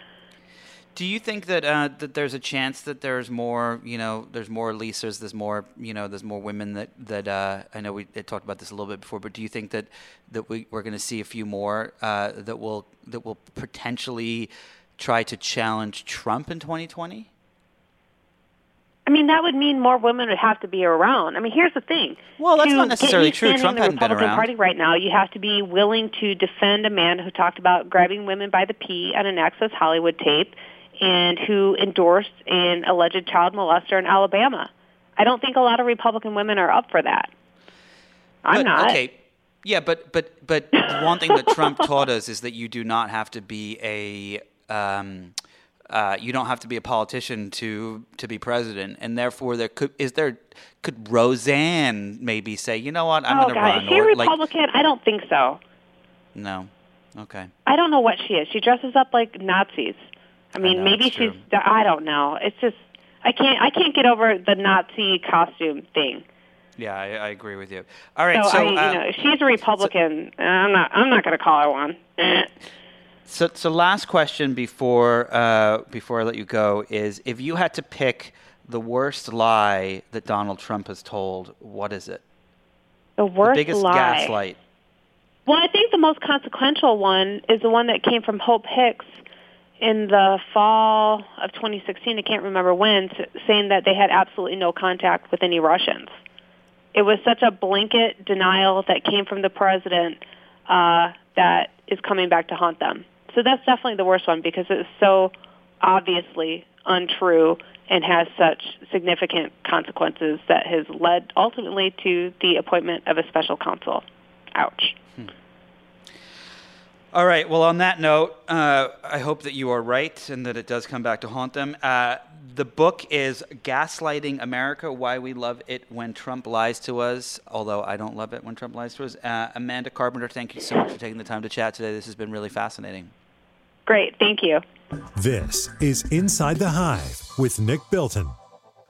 B: Do you think that uh, that there's a chance that there's more, you know, there's more Lisas, there's more, you know, there's more women that that uh, I know we had talked about this a little bit before, but do you think that that we, we're going to see a few more uh, that will that will potentially try to challenge Trump in 2020?
C: I mean, that would mean more women would have to be around. I mean, here's the thing.
B: Well, that's
C: To
B: not necessarily true. Trump
C: in the
B: hadn't been
C: Republican
B: around.
C: Party right now, you have to be willing to defend a man who talked about grabbing women by the pee on an Access Hollywood tape and who endorsed an alleged child molester in Alabama. I don't think a lot of Republican women are up for that. I'm
B: But,
C: not.
B: Okay. Yeah, but but but one thing that Trump taught us is that you do not have to be a um, uh, you don't have to be a politician to to be president, and therefore there could is there could Roseanne maybe say, you know what, I'm
C: oh,
B: going to run,
C: Is she a
B: or like
C: Republican? I don't think so.
B: no, okay,
C: I don't know what she is. She dresses up like Nazis. I mean,
B: know,
C: maybe she's. I don't know. It's just I can't. I can't get over the Nazi costume thing.
B: yeah, I, I agree with you. All right,
C: So,
B: so
C: I, you
B: uh,
C: know, she's a Republican. and I'm not. I'm not going to call her one.
B: So, so last question before uh, before I let you go is: if you had to pick the worst lie that Donald Trump has told, what is it?
C: The worst
B: the biggest
C: lie.
B: gaslight.
C: Well, I think the most consequential one is the one that came from Hope Hicks in the fall of 2016, I can't remember when, saying that they had absolutely no contact with any Russians. It was such a blanket denial that came from the president uh, that is coming back to haunt them. So that's definitely the worst one because it's so obviously untrue and has such significant consequences that has led ultimately to the appointment of a special counsel. Ouch. Hmm.
B: All right. Well, on that note, uh, I hope that you are right and that it does come back to haunt them. Uh, the book is Gaslighting America Why We Love It When Trump Lies to Us, although I don't love it when Trump lies to us. Uh, Amanda Carpenter, thank you so much for taking the time to chat today. This has been really fascinating.
C: Great. Thank you.
D: This is Inside the Hive with Nick Bilton.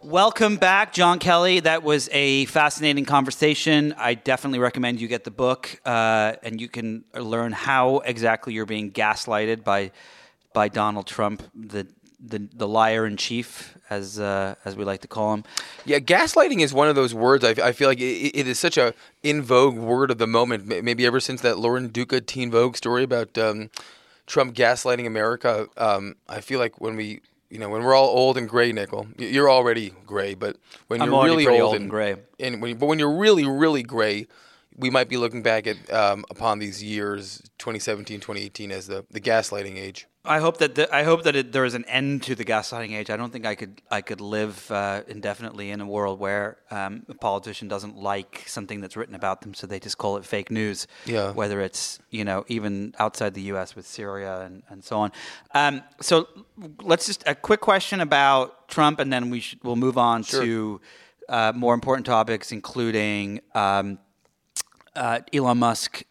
B: Welcome back, John Kelly. That was a fascinating conversation. I definitely recommend you get the book, uh, and you can learn how exactly you're being gaslighted by by Donald Trump, the the, the liar in chief, as uh, as we like to call him.
E: Yeah, gaslighting is one of those words. I, I feel like it, it is such a in vogue word of the moment. Maybe ever since that Lauren Duca Teen Vogue story about um, Trump gaslighting America. Um, I feel like when we you know, when we're all old and gray, Nickel, you're already gray, but when
B: I'm
E: you're really
B: old,
E: old
B: and, gray,
E: and when, but when you're really, really gray, we might be looking back at um, upon these years, 2017, 2018, as the, the gaslighting age.
B: I hope that the, I hope that it, there is an end to the gaslighting age. I don't think I could I could live uh, indefinitely in a world where um, a politician doesn't like something that's written about them, so they just call it fake news.
E: Yeah.
B: Whether it's you know even outside the U.S. with Syria and, and so on. Um, so let's just a quick question about Trump, and then we should, we'll move on
E: sure.
B: to uh, more important topics, including um, uh, Elon Musk.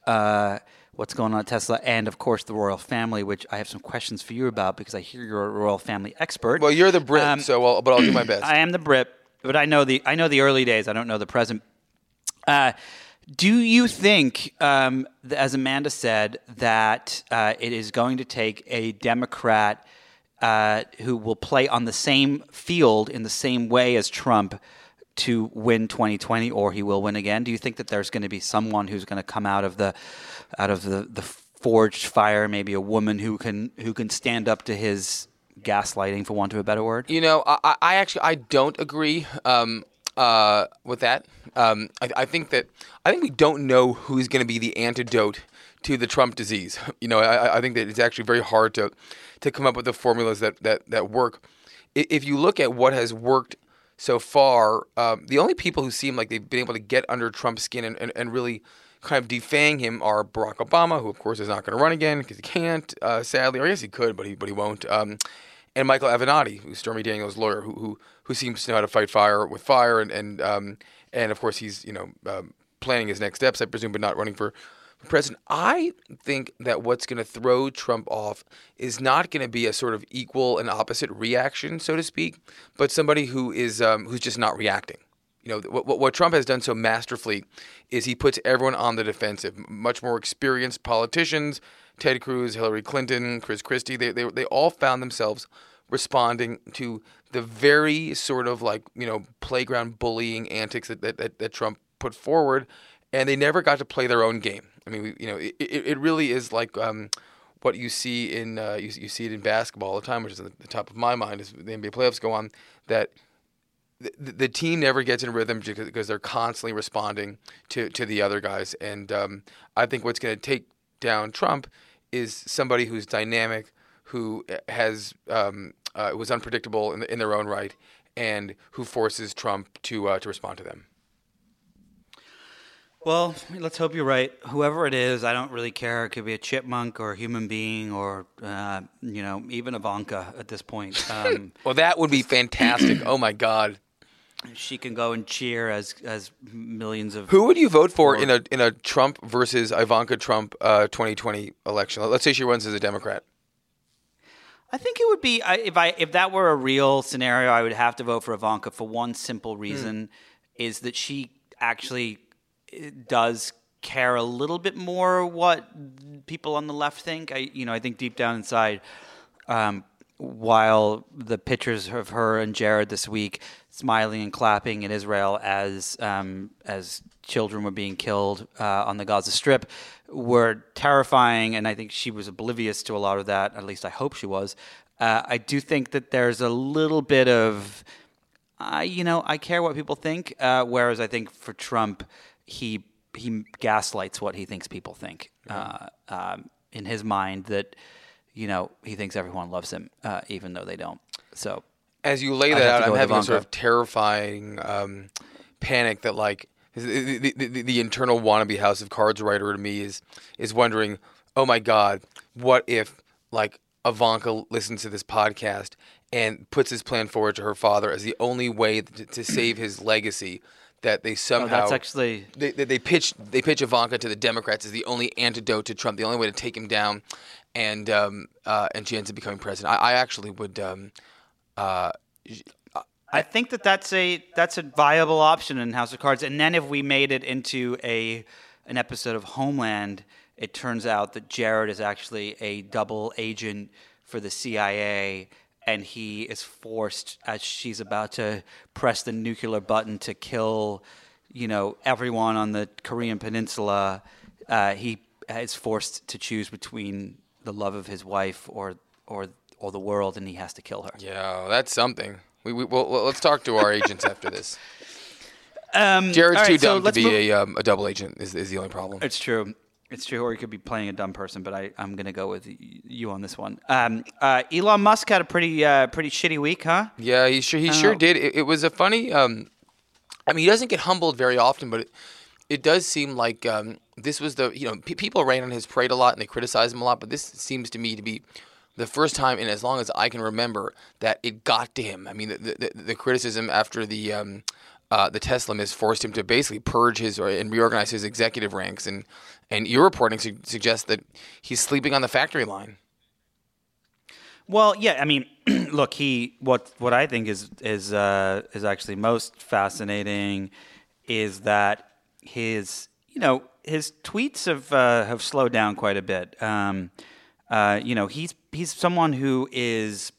B: What's going on at Tesla, and of course the royal family, which I have some questions for you about because I hear you're a royal family expert.
E: Well, you're the Brit, um, so I'll, but I'll do my best.
B: I am the Brit, but I know the I know the early days. I don't know the present. Uh, do you think, um, as Amanda said, that uh, it is going to take a Democrat uh, who will play on the same field in the same way as Trump? To win 2020 or he will win again? Do you think that there's going to be someone who's going to come out of the out of the, the forged fire, maybe a woman who can who can stand up to his gaslighting, for want of a better word?
E: You know, I, I actually I don't agree um, uh, with that. Um, I, I, think that I think we don't know who's going to be the antidote to the Trump disease. You know, I, I think that it's actually very hard to to come up with the formulas that that that work. If you look at what has worked so far, um, the only people who seem like they've been able to get under Trump's skin and, and, and really kind of defang him are Barack Obama, who of course is not going to run again because he can't, uh, sadly, or guess he could, but he but he won't. Um, and Michael Avenatti, who's Stormy Daniels' lawyer, who, who who seems to know how to fight fire with fire, and and um, and of course he's you know um, planning his next steps, I presume, but not running for president. I think that what's going to throw Trump off is not going to be a sort of equal and opposite reaction, so to speak, but somebody who is um, who's just not reacting you know what, what Trump has done so masterfully is he puts everyone on the defensive. Much more experienced politicians, Ted Cruz, Hillary Clinton, Chris Christie, they they they all found themselves responding to the very sort of like you know playground bullying antics that that, that, that Trump put forward, and they never got to play their own game. I mean, we, you know, it, it, really is like. Um, what you see in uh, you, you see it in basketball all the time, which is at the top of my mind, is the NBA playoffs go on. That the, the team never gets in rhythm because they're constantly responding to, to the other guys. And um, I think what's going to take down Trump is somebody who's dynamic, who uh, has um, uh, was unpredictable in, the, in their own right, and who forces Trump to uh, to respond to them.
B: Well, let's hope you're right. Whoever it is, I don't really care. It could be a chipmunk or a human being or, uh, you know, even Ivanka at this point. Um,
E: well, that would be fantastic. oh, my God
B: she can go and cheer as as millions of.
E: Who would you vote for in a in a Trump versus Ivanka Trump uh, 2020 election? Let's say she runs as a Democrat.
B: I think it would be if I if that were a real scenario, I would have to vote for Ivanka for one simple reason: mm. is that she actually does care a little bit more what people on the left think. I you know I think deep down inside. Um, while the pictures of her and Jared this week smiling and clapping in Israel as um, as children were being killed uh, on the Gaza Strip were terrifying, and I think she was oblivious to a lot of that. At least I hope she was. Uh, I do think that there's a little bit of, uh, you know, I care what people think. Uh, whereas I think for Trump, he he gaslights what he thinks people think. Uh, um, in his mind, that you know he thinks everyone loves him, uh, even though they don't. So
E: As you lay that out, I'm having a sort of terrifying um, panic that like the, the, the, the internal wannabe House of Cards writer to me is is wondering, oh my God, what if like Ivanka listens to this podcast and puts his plan forward to her father as the only way to, to save his legacy that they
B: oh,
E: somehow
B: that's actually
E: they, they, they pitch they pitch Ivanka to the Democrats as the only antidote to Trump, the only way to take him down, and um, uh, and she ends up becoming president. I, I actually would. Um, uh,
B: I think that that's a that's a viable option in House of Cards. And then if we made it into a an episode of Homeland, it turns out that Jared is actually a double agent for the CIA, and he is forced as she's about to press the nuclear button to kill, you know, everyone on the Korean Peninsula. Uh, he is forced to choose between the love of his wife or or or the world, and he has to kill her.
E: yeah, that's something. We, we well, let's talk to our agents after this.
B: Um,
E: Jared's
B: all
E: too
B: right, so
E: dumb to be
B: move-
E: a, um, a double agent. Is, is the only problem.
B: It's true. It's true. Or he could be playing a dumb person, but I, I'm going to go with you on this one. Um, uh, Elon Musk had a pretty uh, pretty shitty week, huh?
E: Yeah, he sure he sure
B: Oh.
E: did. It, it was a funny. Um, I mean, he doesn't get humbled very often, but it, it does seem like um, this was the you know pe people ran on his parade a lot and they criticized him a lot, but this seems to me to be the first time in as long as I can remember that it got to him. I mean, the the, the, criticism after the. Um, uh, the Tesla miss forced him to basically purge his or, and reorganize his executive ranks, and and your reporting su- suggests that he's sleeping on the factory line.
B: Well, yeah. I mean, look, he what what I think is is uh, is actually most fascinating is that his you know his tweets have uh, have slowed down quite a bit. Um, uh, you know, he's he's someone who is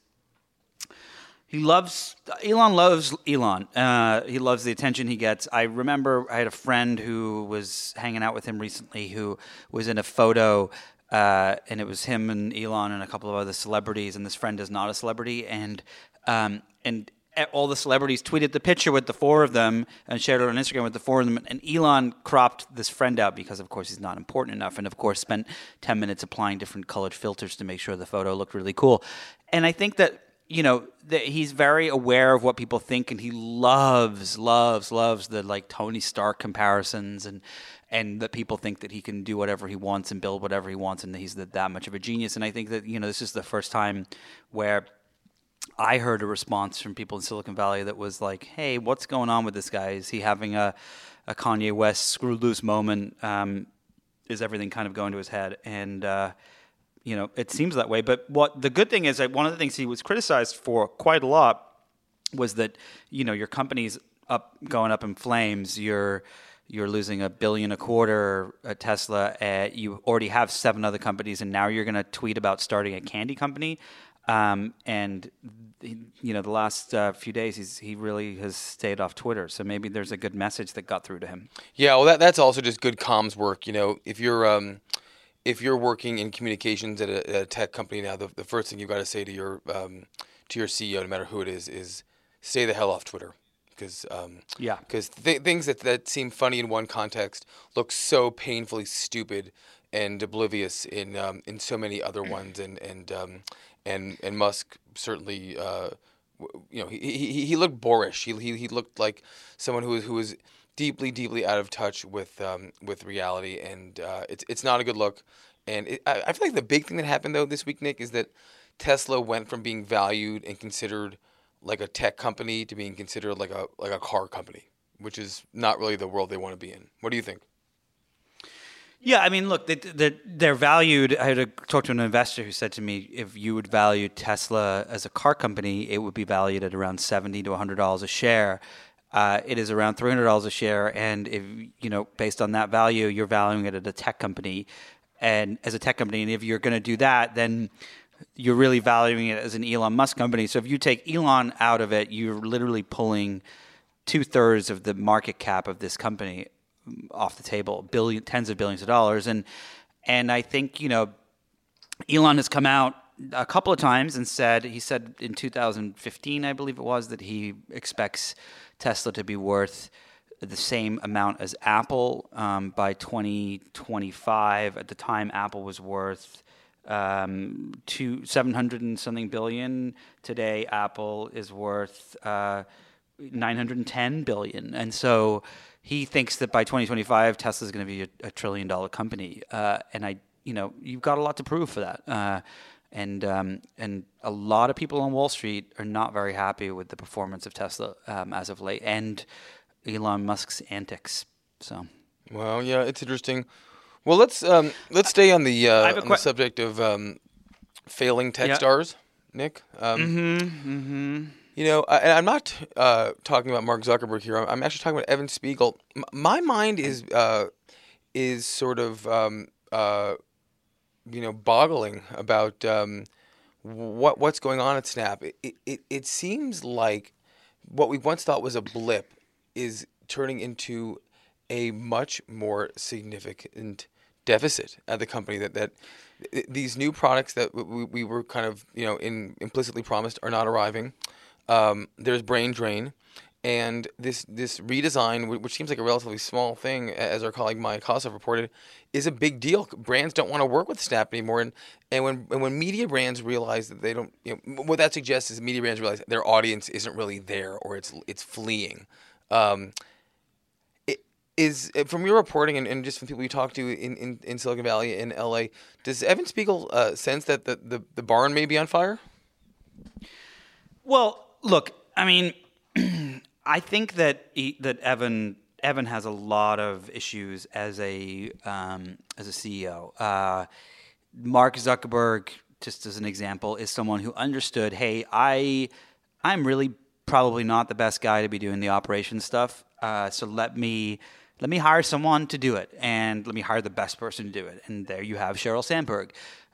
B: he loves Elon loves Elon. Uh, he loves the attention he gets. I remember I had a friend who was hanging out with him recently who was in a photo, uh, and it was him and Elon and a couple of other celebrities. And this friend is not a celebrity, and um, and all the celebrities tweeted the picture with the four of them and shared it on Instagram with the four of them. And Elon cropped this friend out because, of course, he's not important enough, and of course, spent ten minutes applying different colored filters to make sure the photo looked really cool. And I think that you know he's very aware of what people think and he loves loves loves the like tony stark comparisons and and that people think that he can do whatever he wants and build whatever he wants and he's that, that much of a genius and i think that you know this is the first time where I heard a response from people in Silicon Valley that was like, "Hey, what's going on with this guy? Is he having a, a Kanye West screw loose moment? Um, is everything kind of going to his head?" And uh, you know, it seems that way. But what the good thing is that one of the things he was criticized for quite a lot was that you know your company's up going up in flames. You're you're losing a billion a quarter at Tesla. Uh, you already have seven other companies, and now you're going to tweet about starting a candy company. Um, and you know, the last uh, few days, he's he really has stayed off Twitter. So maybe there's a good message that got through to him.
E: Yeah, well, that that's also just good comms work. You know, if you're um, if you're working in communications at a, at a tech company now, the, the first thing you've got to say to your um, to your CEO, no matter who it is, is stay the hell off Twitter. Because um,
B: Yeah.
E: because th- things that, that seem funny in one context look so painfully stupid and oblivious in um, in so many other ones, and and um, and and Musk certainly. Uh, you know, he, he, he looked boorish. He, he, he looked like someone who was, who was deeply, deeply out of touch with um, with reality, and uh, it's it's not a good look. And it, I, I feel like the big thing that happened though this week, Nick, is that Tesla went from being valued and considered like a tech company to being considered like a like a car company, which is not really the world they want to be in. What do you think?
B: Yeah, I mean, look, they, they, they're valued. I had to talk to an investor who said to me, if you would value Tesla as a car company, it would be valued at around seventy to hundred dollars a share. Uh, it is around three hundred dollars a share, and if you know, based on that value, you're valuing it at a tech company, and as a tech company, and if you're going to do that, then you're really valuing it as an Elon Musk company. So if you take Elon out of it, you're literally pulling two thirds of the market cap of this company off the table, billion, tens of billions of dollars, and and I think you know, Elon has come out a couple of times and said he said in 2015, I believe it was, that he expects Tesla to be worth the same amount as Apple um, by 2025. At the time, Apple was worth um, to 700 and something billion. Today, Apple is worth uh, 910 billion, and so he thinks that by 2025, Tesla is going to be a, a, trillion dollar company. Uh, and I, you know, you've got a lot to prove for that. Uh, and um, and a lot of people on Wall Street are not very happy with the performance of Tesla um, as of late, and Elon Musk's antics. So.
E: Well, yeah, it's interesting. Well, let's um, let's stay on the uh, on qu- the subject of um, failing tech yeah. stars, Nick. Um,
B: mm-hmm. Mm-hmm.
E: You know, and I'm not uh, talking about Mark Zuckerberg here. I'm actually talking about Evan Spiegel. M- my mind is uh, is sort of um, uh, you know boggling about um, what what's going on at Snap. It, it it seems like what we once thought was a blip is turning into a much more significant deficit at the company that that these new products that we, we were kind of you know in implicitly promised are not arriving um, there's brain drain, and this this redesign, which seems like a relatively small thing, as our colleague Maya Kosoff reported, is a big deal. Brands don't want to work with Snap anymore, and and when and when media brands realize that they don't, you know, what that suggests is media brands realize their audience isn't really there, or it's it's fleeing. Um, is from your reporting and, and just from people you talk to in, in, in Silicon Valley in LA, does Evan Spiegel uh, sense that the, the, the barn may be on fire?
B: Well, Look, I mean, I think that he, that Evan Evan has a lot of issues as a um, as a CEO. Uh, Mark Zuckerberg, just as an example, is someone who understood. Hey, I I'm really probably not the best guy to be doing the operation stuff. Uh, so let me let me hire someone to do it, and let me hire the best person to do it. And there you have Sheryl Sandberg.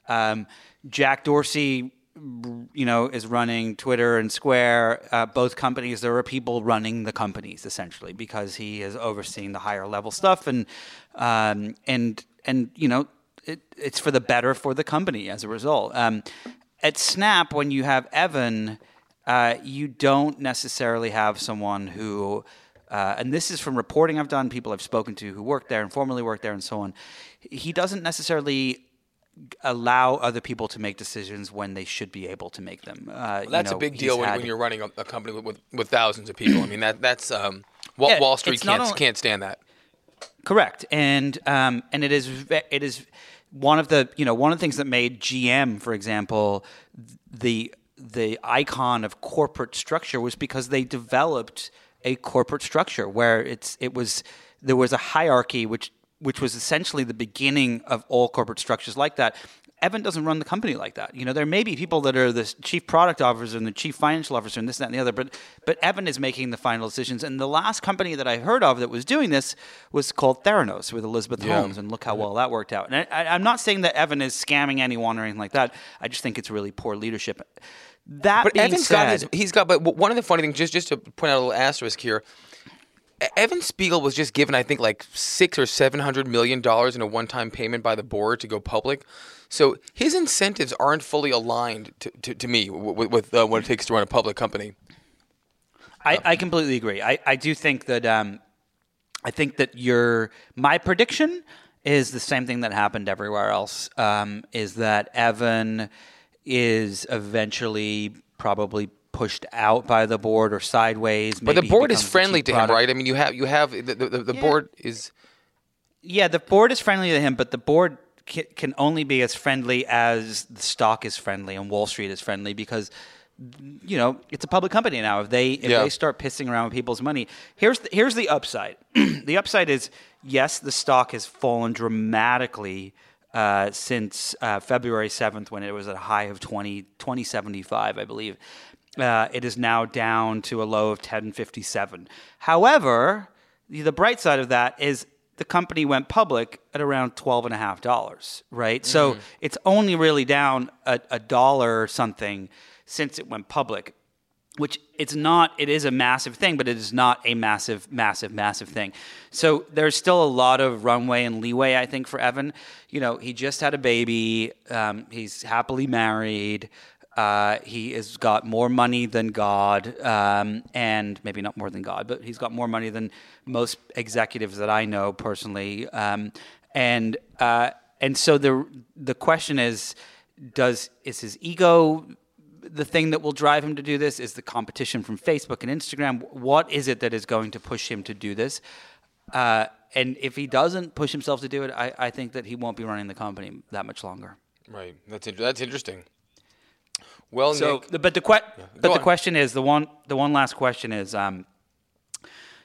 B: Um, Jack Dorsey you know, is running Twitter and Square, uh, both companies, there are people running the companies essentially because he is overseeing the higher level stuff, and um, and and you know, it, it's for the better for the company as a result. Um, at Snap, when you have Evan, uh, you don't necessarily have someone who. Uh, and this is from reporting I've done, people I've spoken to who worked there and formerly worked there, and so on. He doesn't necessarily allow other people to make decisions when they should be able to make them.
E: Uh, well, that's you know, a big deal when, when, you're running a, a company with, with, with, thousands of people. I mean, that that's um, Wall, yeah, Wall Street can't only, can't stand that.
B: Correct, and um, and it is it is one of the you know one of the things that made GM, for example, the the icon of corporate structure was because they developed a corporate structure where it's it was there was a hierarchy which which was essentially the beginning of all corporate structures like that. Evan doesn't run the company like that. You know, there may be people that are the chief product officer and the chief financial officer and this, that, and the other, but but Evan is making the final decisions. And the last company that I heard of that was doing this was called Theranos with Elizabeth yeah. Holmes, and look how well that worked out. And I, am not saying that Evan is scamming anyone or anything like that. I just think it's really poor leadership. That
E: but
B: being
E: Evan's
B: said,
E: got his, he's got. But one of the funny things, just just to point out a little asterisk here, Evan Spiegel was just given, I think, like six or seven hundred million dollars in a one-time payment by the board to go public. So his incentives aren't fully aligned to, to, to me with, with uh, what it takes to run a public company.
B: I, I completely agree. I, I do think that um, I think that your my prediction is the same thing that happened everywhere else. Um, is that Evan is eventually probably pushed out by the board or sideways.
E: but the board is friendly to product. him, right? I mean, you have you have the the, the yeah. board is.
B: Yeah, the board is friendly to him, but the board can only be as friendly as the stock is friendly and Wall Street is friendly because you know it's a public company now. If they if yeah. they start pissing around with people's money, here's the, here's the upside. the upside is yes, the stock has fallen dramatically. Uh, since uh, February 7th, when it was at a high of 20, 2075, I believe. Uh, it is now down to a low of 1057. However, the bright side of that is the company went public at around twelve and a half dollars, right? So it's only really down a, a dollar or something since it went public which it's not it is a massive thing but it is not a massive massive massive thing so there's still a lot of runway and leeway i think for evan you know he just had a baby um, he's happily married uh, he has got more money than God, um, and maybe not more than God, but he's got more money than most executives that I know personally. Um, and uh, and so the the question is, does is his ego the thing that will drive him to do this? Is the competition from Facebook and Instagram? What is it that is going to push him to do this? Uh, and if he doesn't push himself to do it, I, I think that he won't be running the company that much longer.
E: Right. That's in- that's interesting. Well,
B: So,
E: Nick,
B: the, but the que-
E: go
B: but the question is the one the one last question is, um,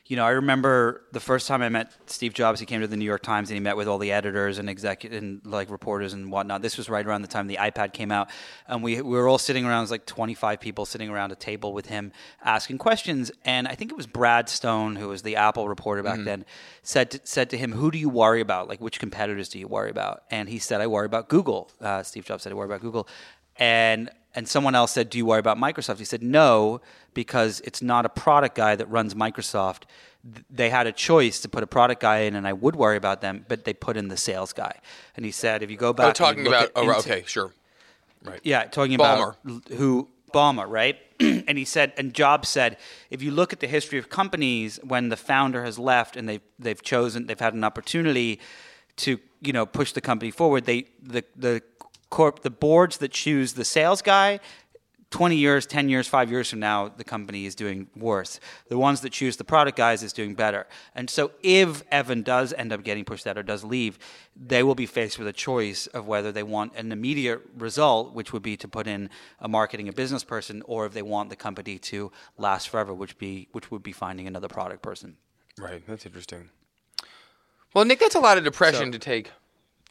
B: you know, I remember the first time I met Steve Jobs. He came to the New York Times and he met with all the editors and executive and like reporters and whatnot. This was right around the time the iPad came out, and we we were all sitting around. It was like twenty five people sitting around a table with him asking questions. And I think it was Brad Stone, who was the Apple reporter back
E: Mm-hmm.
B: then, said to, said to him, "Who do you worry about? Like which competitors do you worry about?" And he said, "I worry about Google." Uh, Steve Jobs said, "I worry about Google," and and someone else said, "Do you worry about Microsoft?" He said, "No, because it's not a product guy that runs Microsoft. They had a choice to put a product guy in, and I would worry about them, but they put in the sales guy." And he said, "If you go back,
E: oh, talking about. Oh, okay, sure. Right.
B: yeah, talking
E: Ballmer.
B: about who Ballmer, right? and he said, and Jobs said, if you look at the history of companies, when the founder has left and they've they've chosen, they've had an opportunity to you know push the company forward. They the the corp the boards that choose the sales guy. 20 years, 10 years, 5 years from now, the company is doing worse. The ones that choose the product guys is doing better. And so if Evan does end up getting pushed out or does leave, they will be faced with a choice of whether they want an immediate result, which would be to put in a marketing, a business person, or if they want the company to last forever, which be which would be finding another product person.
E: Right. That's interesting. Well, Nick, that's a lot of depression to take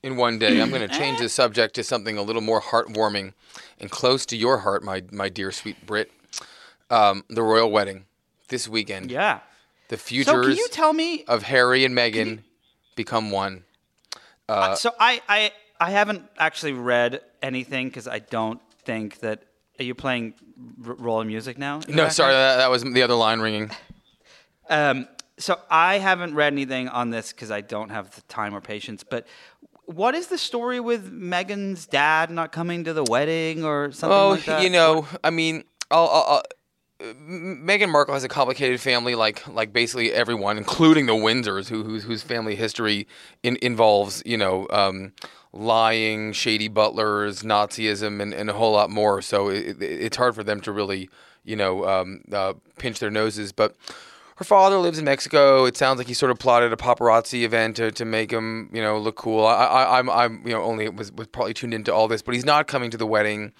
E: in one day. I'm going to change the subject to something a little more heartwarming and close to your heart, my my dear sweet Brit. Um, the royal wedding this weekend.
B: Yeah.
E: The
B: So can you tell me
E: of Harry and Meghan become one.
B: Uh, so I, I I haven't actually read anything because I don't think that. Are you playing r- rolling music now?
E: No, sorry, that, that was the other line ringing.
B: Um, so I haven't read anything on this because I don't have the time or patience. But what is the story with Meghan's dad not coming to the wedding or something
E: Oh,
B: like that?
E: you know, I mean, I'll, I'll, I'll, Meghan Markle has a complicated family, like like basically everyone, including the Windsors, who whose, whose family history in, involves you know um, lying, shady butlers, Nazism, and, and a whole lot more. So it, it, it's hard for them to really you know um, uh, pinch their noses, but. Her father lives in Mexico. It sounds like he sort of plotted a paparazzi event to, to make him, you know, look cool. I, I, I'm, I'm, you know, only was, was probably tuned into all this, but he's not coming to the wedding.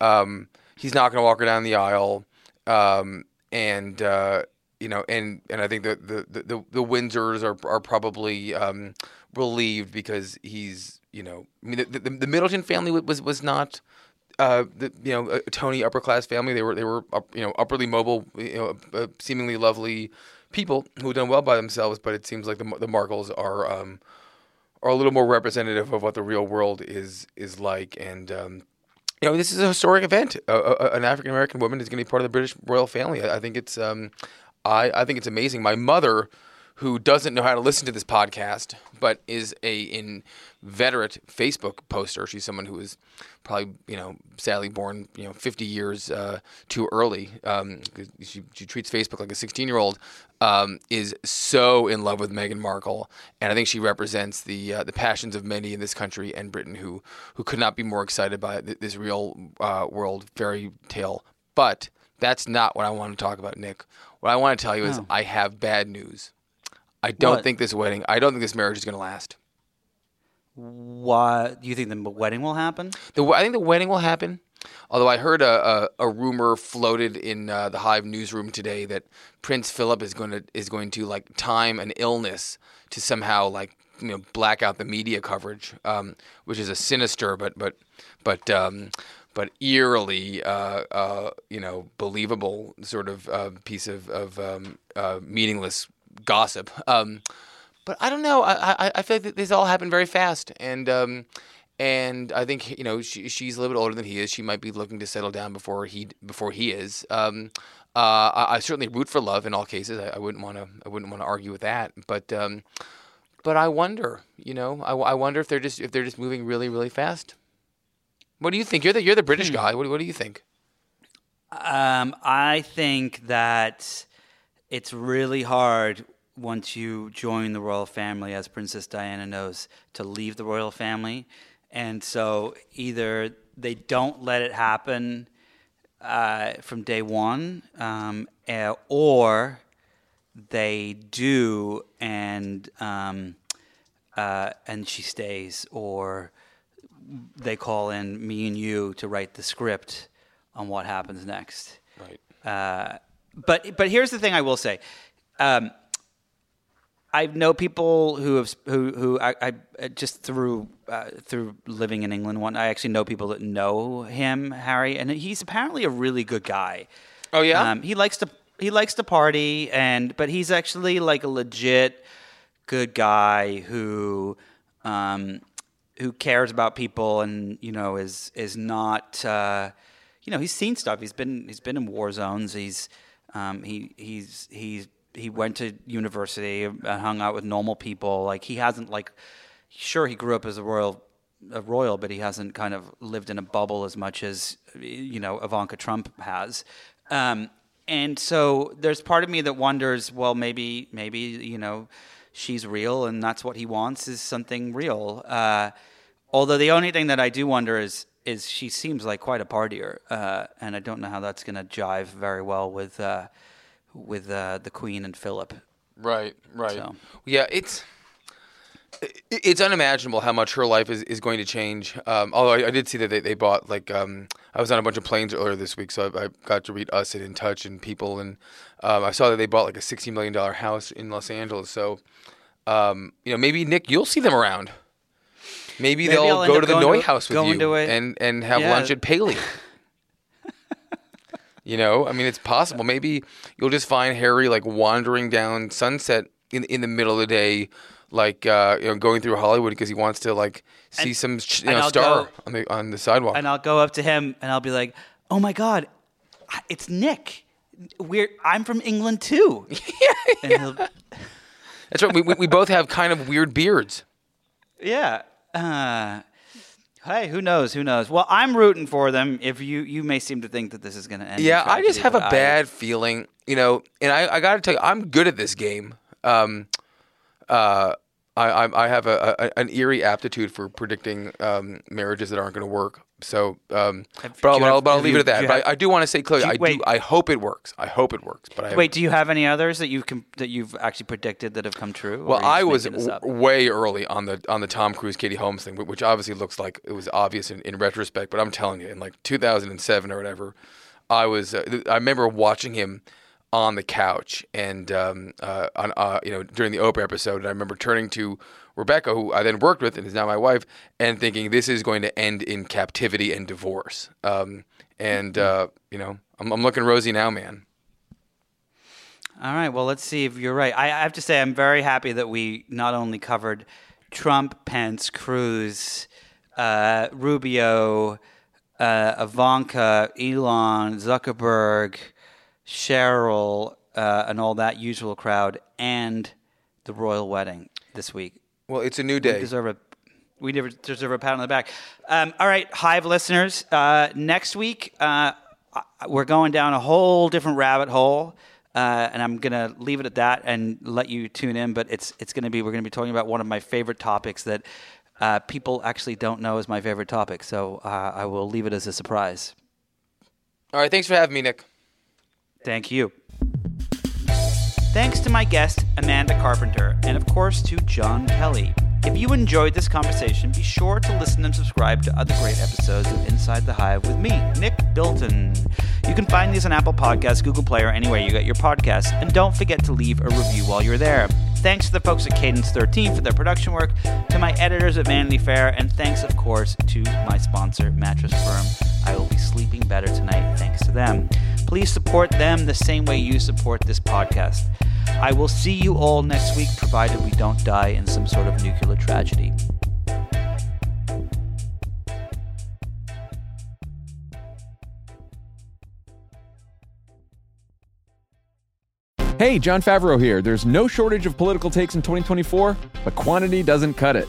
E: Um, he's not going to walk her down the aisle. Um, and uh, you know, and and I think the the the, the Windsors are are probably um, relieved because he's, you know, I mean, the, the, the Middleton family was was not. Uh, the, you know, a Tony upper class family. They were they were up, you know upperly mobile, you know, uh, seemingly lovely people who done well by themselves. But it seems like the the Markles are um, are a little more representative of what the real world is is like. And um, you know, this is a historic event. An African American woman is going to be part of the British royal family. I, I think it's um, I I think it's amazing. My mother, who doesn't know how to listen to this podcast, but is a inveterate Facebook poster. She's someone who is probably you know sadly born you know 50 years uh, too early. Um, she she treats Facebook like a 16 year old. Um, is so in love with Meghan Markle, and I think she represents the uh, the passions of many in this country and Britain who who could not be more excited by th- this real uh, world fairy tale. But that's not what I want to talk about, Nick. What I want to tell you is I have bad news. I don't
B: What?
E: think this wedding, I don't think this marriage is going to last.
B: Why do you think the wedding will happen?
E: The, I think the wedding will happen. Although I heard a, a, a rumor floated in uh, the Hive newsroom today that Prince Philip is going to is going to like time an illness to somehow like you know black out the media coverage, um, which is a sinister but but but um, but eerily uh, uh, you know believable sort of uh, piece of of um, uh, meaningless gossip. But I don't know. I, I, I feel like this all happened very fast, and um, and I think you know she, she's a little bit older than he is. She might be looking to settle down before he before he is. Um, uh, I, I, certainly root for love in all cases. I, I wouldn't want to I wouldn't want to argue with that, but um, but I wonder, you know, I, I wonder if they're just if they're just moving really really fast. What do you think? You're the you're the British hmm. guy. What, what do you think?
B: Um, I think that it's really hard once you join the royal family, as Princess Diana knows, to leave the royal family. And so either they don't let it happen uh, from day one, um, uh, or they do, and um, uh, and she stays, or they call in me and you to write the script on what happens next.
E: Right.
B: Uh, but but here's the thing I will say. Um, I know people who have who who I, I uh, just through uh, through living in England. One, I actually know people that know him, Harry, and he's apparently a really good guy.
E: Oh yeah,
B: um, he likes to he likes to party, and but he's actually like a legit good guy who um, who cares about people, and you know is is not uh, you know he's seen stuff. He's been he's been in war zones. He's um, he he's he's he went to university and hung out with normal people. Like he hasn't like sure he grew up as a royal a royal, but he hasn't kind of lived in a bubble as much as you know Ivanka Trump has. Um, and so there's part of me that wonders, well, maybe maybe you know she's real, and that's what he wants is something real. Uh, although the only thing that I do wonder is is she seems like quite a partier, uh, and I don't know how that's going to jive very well with. Uh, with uh, the Queen and Philip.
E: Right, right. So. Yeah, it's it's unimaginable how much her life is, is going to change. Um, although I, I, did see that they, they bought like um, I was on a bunch of planes earlier this week, so I, I got to read Us and In Touch and People, and um, I saw that they bought like a sixty million dollar house in Los Angeles. So um, you know, maybe Nick, you'll see them around. Maybe, maybe they'll go to the NeueHouse with you and and have yeah. lunch at Paley. You know, I mean, it's possible. Maybe you'll just find Harry like wandering down Sunset in in the middle of the day, like uh, you know, going through Hollywood because he wants to like see and, some you know, star go, on the on the sidewalk.
B: And I'll go up to him and I'll be like, "Oh my God, it's Nick. We're I'm from England too."
E: yeah. That's right. We, we we both have kind of weird beards.
B: Yeah. Uh, Hey, who knows? Who knows? Well, I'm rooting for them. If you you may seem to think that this is going to end.
E: Yeah,
B: tragedy,
E: I just have a
B: I,
E: bad feeling, you know. And I, I got to tell you, I'm good at this game. Um, uh, I, I have a, a, an eerie aptitude for predicting um, marriages that aren't going to work. So, um, but, I'll, have, but I'll leave you, it at that. But I, I, do want to say clearly, do you, I wait, do. I hope it works. I hope it works. But I
B: wait, do you have any others that you've that you've actually predicted that have come true?
E: Well, I was w- way early on the on the Tom Cruise Katie Holmes thing, which obviously looks like it was obvious in, in retrospect. But I'm telling you, in like 2007 or whatever, I was. Uh, I remember watching him on the couch and um, uh, on uh, you know during the Oprah episode, and I remember turning to Rebecca, who I then worked with and is now my wife, and thinking this is going to end in captivity and divorce. Um, and uh, you know, I'm, I'm looking rosy now, man.
B: All right. Well, let's see if you're right. I, I have to say, I'm very happy that we not only covered Trump, Pence, Cruz, uh, Rubio, uh, Ivanka, Elon, Zuckerberg, Sheryl, uh, and all that usual crowd, and the royal wedding this week.
E: Well, it's a new day.
B: We deserve a we deserve a pat on the back. Um, all right, Hive listeners. Uh, next week, uh, we're going down a whole different rabbit hole. Uh, and I'm gonna leave it at that and let you tune in. But it's it's gonna be we're gonna be talking about one of my favorite topics that uh, people actually don't know is my favorite topic. So uh, I will leave it as a surprise.
E: All right, thanks for having me, Nick.
B: Thank you. Thanks to my guest, Amanda Carpenter, and of course to John Kelly. If you enjoyed this conversation, be sure to listen and subscribe to other great episodes of Inside the Hive with me, Nick Bilton. You can find these on Apple Podcasts, Google Play, or anywhere you get your podcasts. And don't forget to leave a review while you're there. Thanks to the folks at Cadence 13 for their production work, to my editors at Vanity Fair, and thanks, of course, to my sponsor, Mattress Firm. I will be sleeping better tonight thanks to them. Please support them the same way you support this podcast. I will see you all next week, provided we don't die in some sort of nuclear tragedy.
F: Hey, Jon Favreau here. There's no shortage of political takes in 2024, but quantity doesn't cut it.